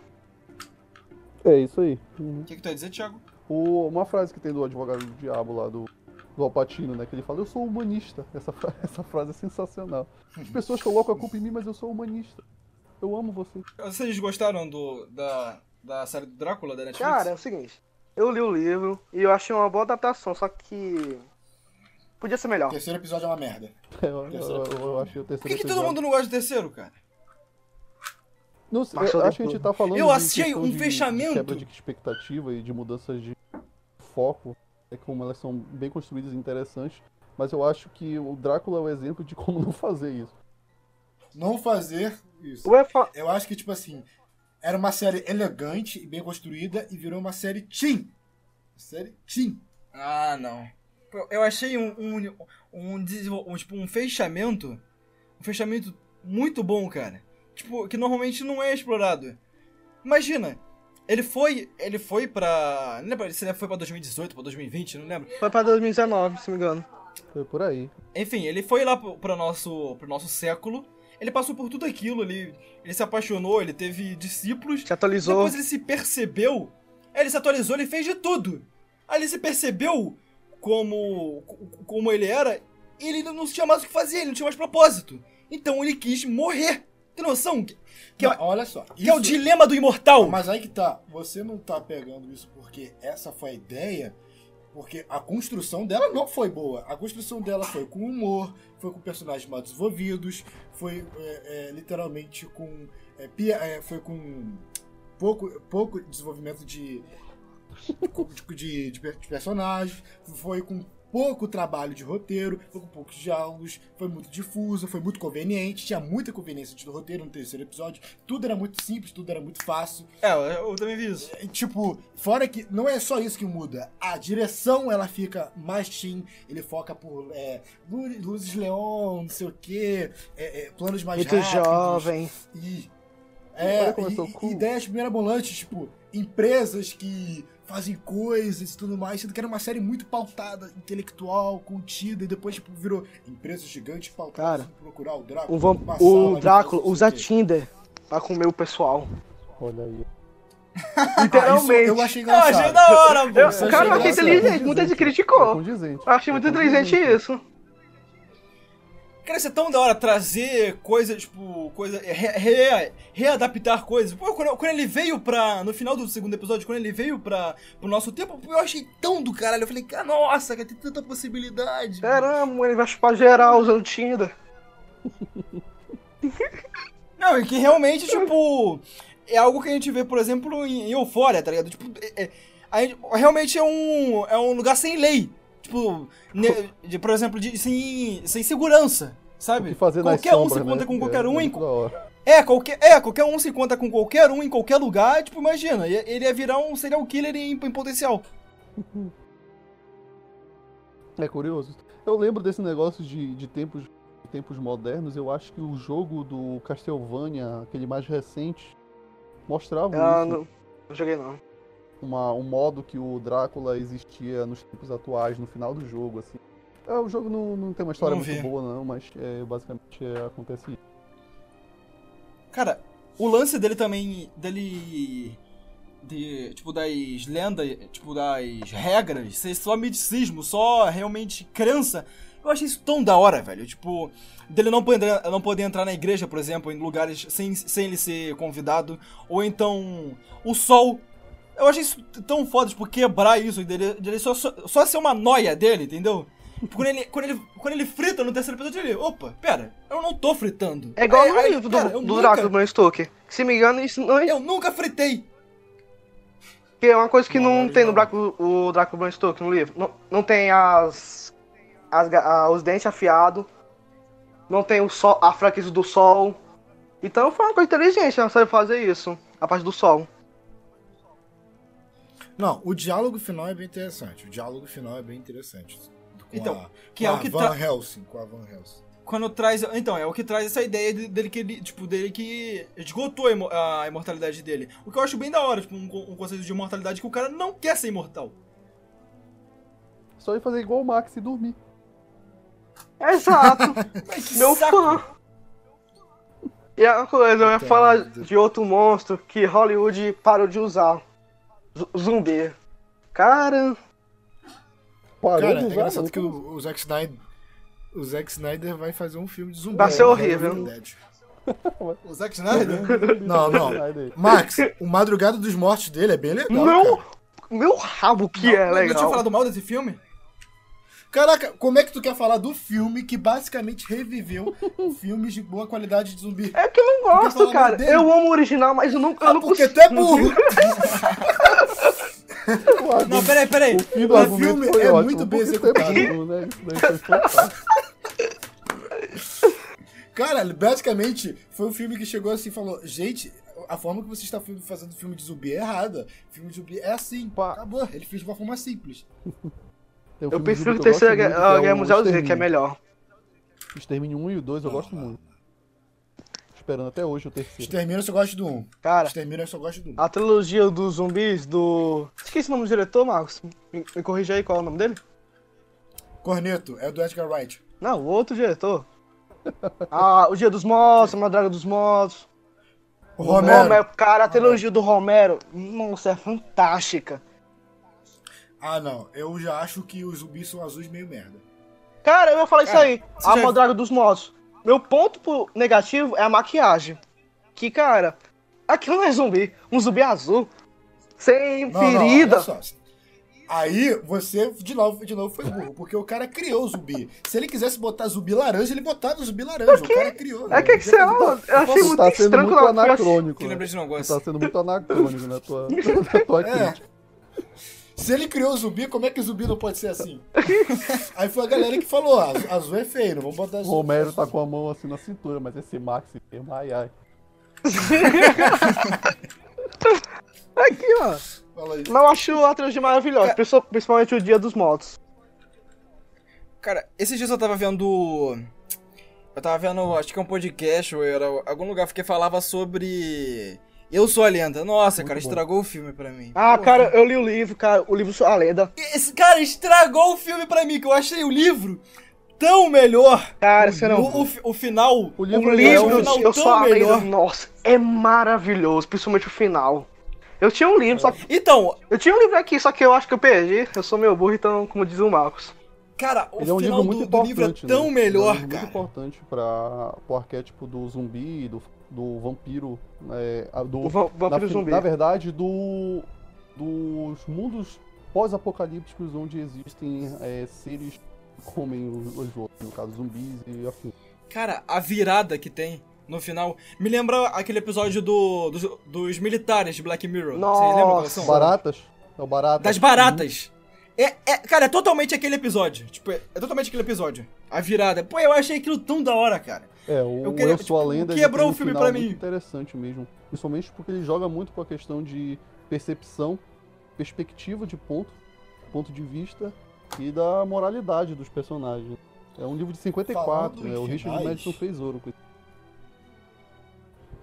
É isso aí. Uhum. O que, que tu ia dizer, Thiago? O- uma frase que tem do advogado do diabo lá, do, do Alpatino, né? Que ele fala, eu sou humanista. [LAUGHS] Essa, fra- essa frase é sensacional. As pessoas colocam a culpa em mim, mas eu sou humanista. Eu amo você. Vocês gostaram do, da, da série do Drácula da Netflix? Cara, é o seguinte, eu li o livro e eu achei uma boa adaptação, só que. Podia ser O melhor. terceiro episódio é uma merda. [LAUGHS] Eu, eu, eu, eu achei o Por terceiro que, que todo mundo não gosta do terceiro, cara? Não sei, eu acho que a gente tá falando Eu achei um de- fechamento. De quebra de expectativa e de mudanças de foco. É como elas são bem construídas e interessantes. Mas eu acho que o Drácula é o exemplo de como [LAUGHS] não fazer isso. Não fazer isso. Eu acho que, tipo assim, era uma série elegante e bem construída e virou uma série teen. Série teen. Ah, não. Eu- achei um, um, um, um, tipo, um fechamento. Um fechamento muito bom, cara. Tipo, que normalmente não é explorado. Imagina, ele foi. Ele foi pra. Não lembro se ele foi pra 2018, pra 2020, não lembro. Foi pra 2019, se não me engano. Foi por aí. Enfim, ele foi lá pro, pro nosso, pro nosso século. Ele passou por tudo aquilo, ele, ele se apaixonou, ele teve discípulos. Se atualizou. Depois ele se percebeu. Ele se atualizou, ele fez de tudo. Aí ele se percebeu como, como ele era. Ele não tinha mais o que fazer, ele não tinha mais propósito. Então ele quis morrer. Tem noção? Que, que Não, é, olha só. que é o isso- dilema do imortal. Mas aí que tá. Você não tá pegando isso porque essa foi a ideia. Porque a construção dela não foi boa. A construção dela foi com humor, foi com personagens mal desenvolvidos, foi é, é, literalmente com. é, pia- é, foi com pouco, pouco desenvolvimento de, de, de, de de personagens, foi com pouco trabalho de roteiro, foi com poucos diálogos, foi muito difuso, foi muito conveniente, tinha muita conveniência de roteiro no terceiro episódio, tudo era muito simples, tudo era muito fácil. É, eu, também vi isso. É, Tipo, fora que não é só isso que muda. A direção ela fica mais teen, ele foca por é, lu- luzes leon, não sei o que, planos mais Muito rápidos. jovem. E, é, e- cool. e ideias mirabolantes, tipo, empresas que fazem coisas e tudo mais, sendo que era uma série muito pautada, intelectual, contida, e depois, tipo, virou empresas gigantes pautadas Cara, em procurar o Drácula. O, vam- o Drácula usa. Tinder pra comer o pessoal. Olha aí. Ah, Literalmente. eu achei Eu achei da hora, pô. Eu- cara, eu achei engraçado. inteligente. Muita gente É criticou. condizente. Eu achei muito É inteligente isso. Cara, isso é tão da hora trazer coisas, tipo, coisa. Re, re- readaptar coisas. Pô, quando, quando ele veio pra. No final do segundo episódio, quando ele veio pra, pro nosso tempo, eu achei tão do caralho. Eu falei, cara, nossa, cara, tem tanta possibilidade. Caramba, ele vai chupar geral usando Tinder. [LAUGHS] Não, e que realmente, tipo. É algo que a gente vê, por exemplo, em, em Eufória, tá ligado? Tipo, é- é- a gente- realmente é um, é um lugar sem lei. Tipo, ne- de, por exemplo, de, sem, sem segurança, sabe? qualquer um se conta né? com qualquer É, um é em. É, qualquer, é, qualquer um se conta com qualquer um em qualquer lugar, tipo, imagina, ele ia virar um serial killer em, em potencial. É curioso. Eu lembro desse negócio de, de tempos, de tempos modernos. Eu acho que o jogo do Castlevania, aquele mais recente, mostrava Ah, isso. não, não joguei não. Uma, um modo que o Drácula existia nos tempos atuais, no final do jogo, assim. É, o jogo não, não tem uma história Não muito vi. boa, não, mas é, basicamente é, acontece isso. Cara, o lance dele também, dele, de, tipo, das lendas, tipo, das regras, ser só misticismo, só realmente crença, eu achei isso tão da hora, velho. Tipo, dele não poder, não poder entrar na igreja, por exemplo, em lugares sem, sem ele ser convidado, ou então o sol. Eu achei isso tão foda, tipo, quebrar isso, dele, dele só, só, só ser uma noia dele, entendeu? Quando ele, quando, ele, quando ele frita no terceiro episódio, ele, opa, pera, eu não tô fritando. É igual Aí- no aí, livro do, do nunca- Drácula do Bram Stoker. Se me engano, isso não é, Eu nunca fritei. que é uma coisa que Não, não, tem no não. Drácula, o Drácula Bram Stoker no livro. Não, não tem as, as a- os dentes afiados. Não tem o sol, a fraqueza do sol. Então foi uma coisa inteligente, ela sabe fazer isso. A parte do sol. Não, o diálogo final é bem interessante. O diálogo final é bem interessante. Com Então, a, que com é o a que Van Helsing, com a Van Helsing. Quando traz. Então, é o que traz essa ideia de- dele que ele, tipo, dele que esgotou a, imo- a imortalidade dele. O que eu acho bem da hora, tipo, um, um conceito de imortalidade que o cara não quer ser imortal. Só ia fazer igual o Max e dormir. Exato. [LAUGHS] Mas que Meu saco. fã. E a coisa, eu ia falar de outro monstro que Hollywood parou de usar. Zumbi. Cara, Parou Cara, de é engraçado nunca que o, o Zack Snyder. O Zack Snyder vai fazer um filme de zumbi. Vai ser horrível. [LAUGHS] O Zack Snyder? [LAUGHS] Não, não. Max, o Madrugada dos Mortos dele é bem legal. Meu, cara. meu rabo que Não, é não, Não tinha legal. falado mal desse filme? Caraca, como é que tu quer falar do filme que basicamente reviveu [LAUGHS] filmes de boa qualidade de zumbi? É que eu não gosto, cara. dele? Eu amo o original, mas eu não, eu Ah, não porque consigo. tu é burro. [LAUGHS] Não, peraí, peraí. O do O filme foi é ótimo, muito bem porque executado. você é burro, né? Isso daí foi fantástico. Cara, basicamente, foi um filme que chegou assim e falou: gente, a forma que você está fazendo filme de zumbi é errada. Filme de zumbi é assim. Pá. Acabou. Ele fez de uma forma simples. [LAUGHS] Tem um Eu de prefiro o eu terceiro Guerra é Mundial Z, que é Extermínio. melhor. Extermínio 1 e o 2 eu gosto muito. Esperando até hoje o terceiro. Extermínio eu só gosto do 1. Cara, Extermínio eu só gosto do 1. a trilogia dos zumbis do. Esqueci o nome do diretor, Marcos. Me, me corrija aí qual é o nome dele? Corneto, é do Edgar Wright. Não, o outro diretor. [LAUGHS] Ah, o Dia dos Mortos, a Madruga dos Mortos. O Romero. Cara, a trilogia do Romero, nossa, é fantástica. Ah, não. Eu já acho que os zumbis são azuis meio merda. Cara, eu ia falar isso aí. A já- dos Mortos. Meu ponto pro negativo é a maquiagem. Que, cara, aquilo não é zumbi. Um zumbi azul. Sem Não, não, ferida. olha só. Aí você, de novo, de novo, foi burro. Porque o cara criou o zumbi. Se ele quisesse botar zumbi laranja, ele botava o zumbi laranja. O cara criou. é que, que você é uma- Eu achei Tu muito tá sendo estranho muito anacrônico. Que né? lembra de não gosta. tá sendo [LAUGHS] muito anacrônico na tua, na tua É. crítica. Se ele criou o zumbi, como é que o zumbi não pode ser assim? [LAUGHS] Aí foi a galera que falou, ah, azul é feio, não vamos botar O azul. Romero tá com a mão assim na cintura, mas esse Max mesmo, ai ai. [LAUGHS] Aqui, ó. Fala aí. Mas eu acho a trilogia maravilhosa. principal- Principalmente o Dia dos Mortos. Cara, esses dias eu tava vendo. Eu tava vendo, acho que é um podcast, ou era algum lugar que falava sobre. Eu sou a lenda. Nossa, Muito cara, bom. estragou o filme pra mim. Ah, Pô, cara, eu li o livro, cara. O livro A Lenda. Esse cara estragou o filme pra mim, que eu achei o livro tão melhor. Cara, você não. O, o, fi- o final. O O livro, livro, é um final Eu tão Sou a Lenda, melhor. nossa, é maravilhoso. Principalmente o final. Eu tinha um livro, só que. Então, Eu tinha um livro aqui, só que eu acho que eu perdi. Eu sou meu burro, então, como diz o Marcos. cara, o Ele é um final livro muito do, do livro é importante. tão né? melhor, é um livro cara. muito importante para o arquétipo do zumbi, do, do vampiro, é, do, O va- vampiro na, zumbi. Na verdade, do, dos mundos pós-apocalípticos onde existem é, seres que comem os, os outros, no caso zumbis e afim. Cara, a virada que tem no final me lembra aquele episódio do, dos, dos militares de Black Mirror. Vocês lembram qual Nossa. são? Baratas? É o barata. Das baratas. É, é, cara, é totalmente aquele episódio. Tipo, é, é totalmente aquele episódio. A virada. Pô, eu achei aquilo tão da hora, cara. É, o Eu Eu, queria- Sou a tipo, Lenda quebrou um o filme muito mim. interessante mesmo. Principalmente porque ele joga muito com a questão de percepção, perspectiva de ponto, ponto de vista e da moralidade dos personagens. É um livro de 54, Falando né? O Richard Madison fez ouro com isso.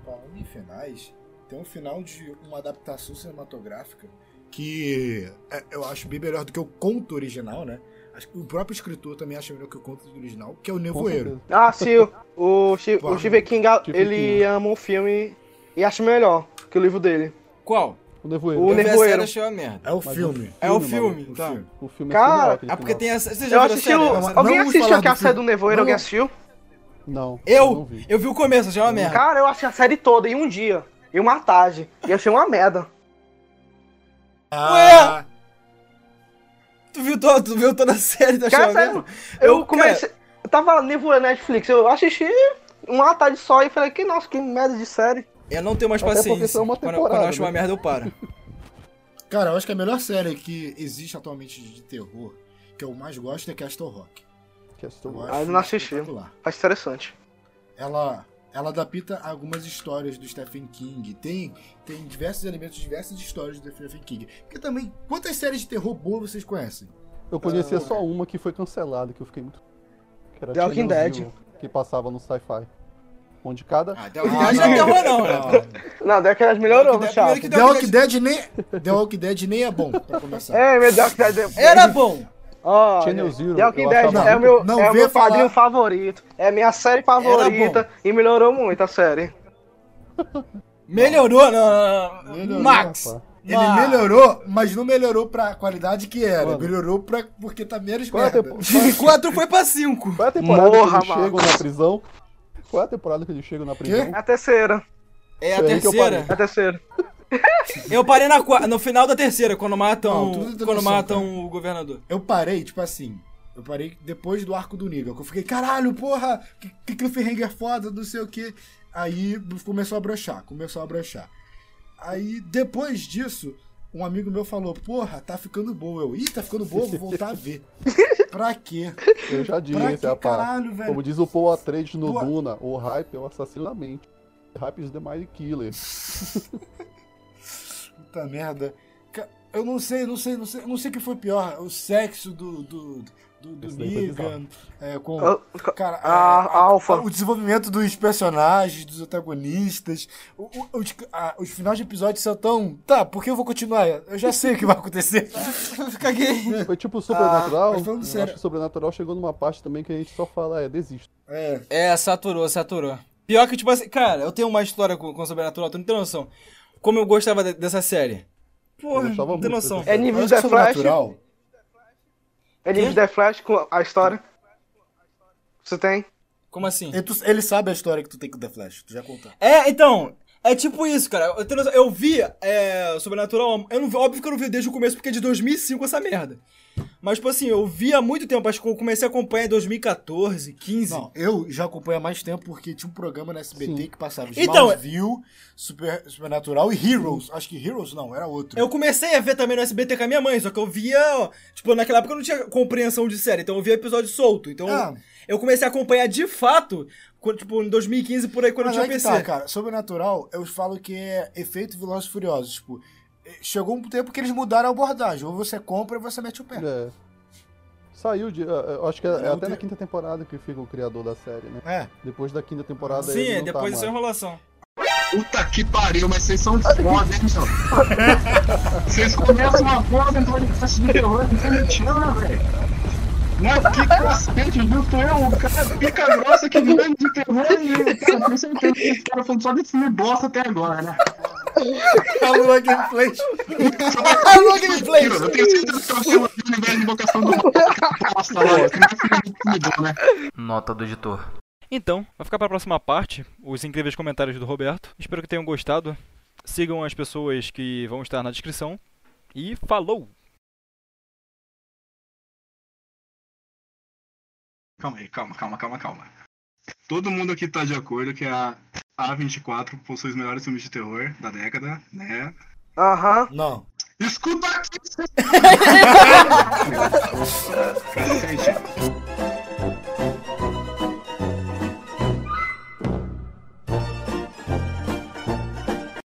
Falando em finais, tem um final de uma adaptação cinematográfica que é, eu acho bem melhor do que o conto original, né? Acho que o próprio escritor também acha melhor que o conto original, que é o Nevoeiro. Ah, sim, o, Pô, o Stephen King, Stephen ele King. ama o filme e acha melhor que o livro dele. Qual? O Nevoeiro. O Nevoeiro. série, achei uma merda. É o filme. É o filme, tá. o filme. O filme Cara, é Ah, porque tem essa. Você já Eu viu a assisti série? o... Essa- Não, Alguém assistiu é a série do. Nevoeiro? Alguém assistiu? Não, Eu? não vi. Eu vi o começo, já é uma merda. Cara, eu achei a série toda em um dia. Em uma tarde. E achei uma merda. Ah, viu, todo, tu viu toda a série da Cara, Chama sério, eu, Eu, comecei... Eu tava nevoando Netflix, eu assisti uma tarde só e falei, que nossa, que merda de série. Eu não tenho mais Até paciência. Quando, temporada, quando eu acho uma né? merda, eu paro. [LAUGHS] Cara, eu acho que a melhor série que existe atualmente de terror, que eu mais gosto, é Castle Rock. Castle Eu Rock. Ah, eu não assisti. Acho interessante. Ela, ela adapta algumas histórias do Stephen King. Tem, tem diversos elementos, diversas histórias do Stephen King. Porque também, quantas séries de terror boas vocês conhecem? Eu conhecia Ah, só uma que foi cancelada, que eu fiquei muito. Que era The Walking Dead. Que passava no sci-fi. Onde cada. Ah, The Walking Dead não é terror, não, né? [LAUGHS] Não, The Walking Dead melhorou, primeiro que The Walking Dead nem, The Walking Dead nem é bom, pra começar. É, meu The Walking Dead... Era bom. Ó, Channel Zero, The Walking Dead achava é o meu, Não, é meu falar- favorito. É a minha série favorita e melhorou muito a série. Melhorou, não, não, não. Melhorou, Max. rapaz. Ele melhorou, mas não melhorou pra qualidade que era. Mano. Melhorou pra, porque tá menos Qual é merda. tempo- De 4 [LAUGHS] foi pra 5. Qual é a temporada Morra, que eles chegam na prisão? Qual é a temporada que eles chegam na prisão? É a terceira. É a terceira. É a terceira. [LAUGHS] Eu parei na, qua- no final da terceira, quando matam, Não, quando matam cara. o governador. Eu parei, tipo assim, Eu parei depois do arco do que eu fiquei, caralho, porra, que, que cliffhanger foda, não sei o que. Aí começou a brochar, começou a brochar. Aí, depois disso, um amigo meu falou, porra, tá ficando boa. Eu, ih, tá ficando boa, vou voltar a ver. [LAUGHS] pra quê? Eu já Pra disse, que rapaz. caralho, velho? Como diz o Paul Atreides no Pô. Duna, o hype é o assassino da mente. Hype is the mind killer. [LAUGHS] Puta merda. Eu não sei, não sei, não sei, não sei o que foi pior. O sexo do, do, do, do Negan, é, com. Ah, Cara, a- é, a Alpha. o desenvolvimento dos personagens, dos antagonistas, o- o- os, a- os finais de episódio são tão. Tá, por que eu vou continuar? Eu já sei o que vai acontecer. [LAUGHS] Caguei. Foi tipo Sobrenatural. mas falando eu sério. acho que Sobrenatural chegou numa parte também que a gente só fala, é, desisto. É. É, saturou, saturou. Pior que, tipo assim, cara, eu tenho uma história com, com Sobrenatural, tu não tem noção. Como eu gostava de- dessa série. Porra, não tem noção. É nível The Flash. Sobrenatural- É nível The Flash com a história. Você tem? Como assim? E tu- ele sabe a história que tu tem com o The Flash, tu já contou. É, então, é tipo isso, cara. Eu, eu vi é, Sobrenatural, eu não, vi- óbvio que eu não vi desde o começo, porque é de 2005 essa merda. Mas, tipo assim, eu vi há muito tempo, acho que eu comecei a acompanhar em 2014, 15. Não, eu já acompanho há mais tempo porque tinha um programa na SBT Sim. que passava Então, Smallville, Super, Supernatural e Heroes. Acho que Heroes não, era outro. Eu comecei a ver também no SBT com a minha mãe, só que eu via, tipo, naquela época eu não tinha compreensão de série, então eu via episódio solto. Então Ah. eu comecei a acompanhar de fato, quando, tipo, em 2015 por aí, quando Mas eu tinha que PC. tá, cara. Sobrenatural, eu falo que é efeito Velozes e Furiosos. Tipo, eh, chegou um tempo que eles mudaram a abordagem. Ou você compra ou você mete o pé. É. Saiu de. Eu acho que é, É, até o na quinta temporada que fica o criador da série, né? É. Depois da quinta temporada Sim, ele é não depois tá mais. enrolação. Puta que pariu, mas vocês são foda, hein, meu? [LAUGHS] Vocês começam uma porra do podcast de terror, não me chama, velho. Não, que cacete, junto eu, o cara pica grossa que vem de terror e, cara, com certeza que esse cara falando só de filme bosta até agora, né? A Lua Gameplay. A Lua Gameplay. Eu tenho certeza que você vai o universo de invocação do bosta lá, é bom, né? Nota do editor. Então, vai ficar para a próxima parte, os incríveis comentários do Roberto. Espero que tenham gostado. Sigam as pessoas que vão estar na descrição. E falou! Calma aí, calma, calma, calma, calma. Todo mundo aqui tá de acordo que a A24 possui os melhores filmes de terror da década, né? Aham. Não. Escuta aqui! [LAUGHS] [LAUGHS] Cacete.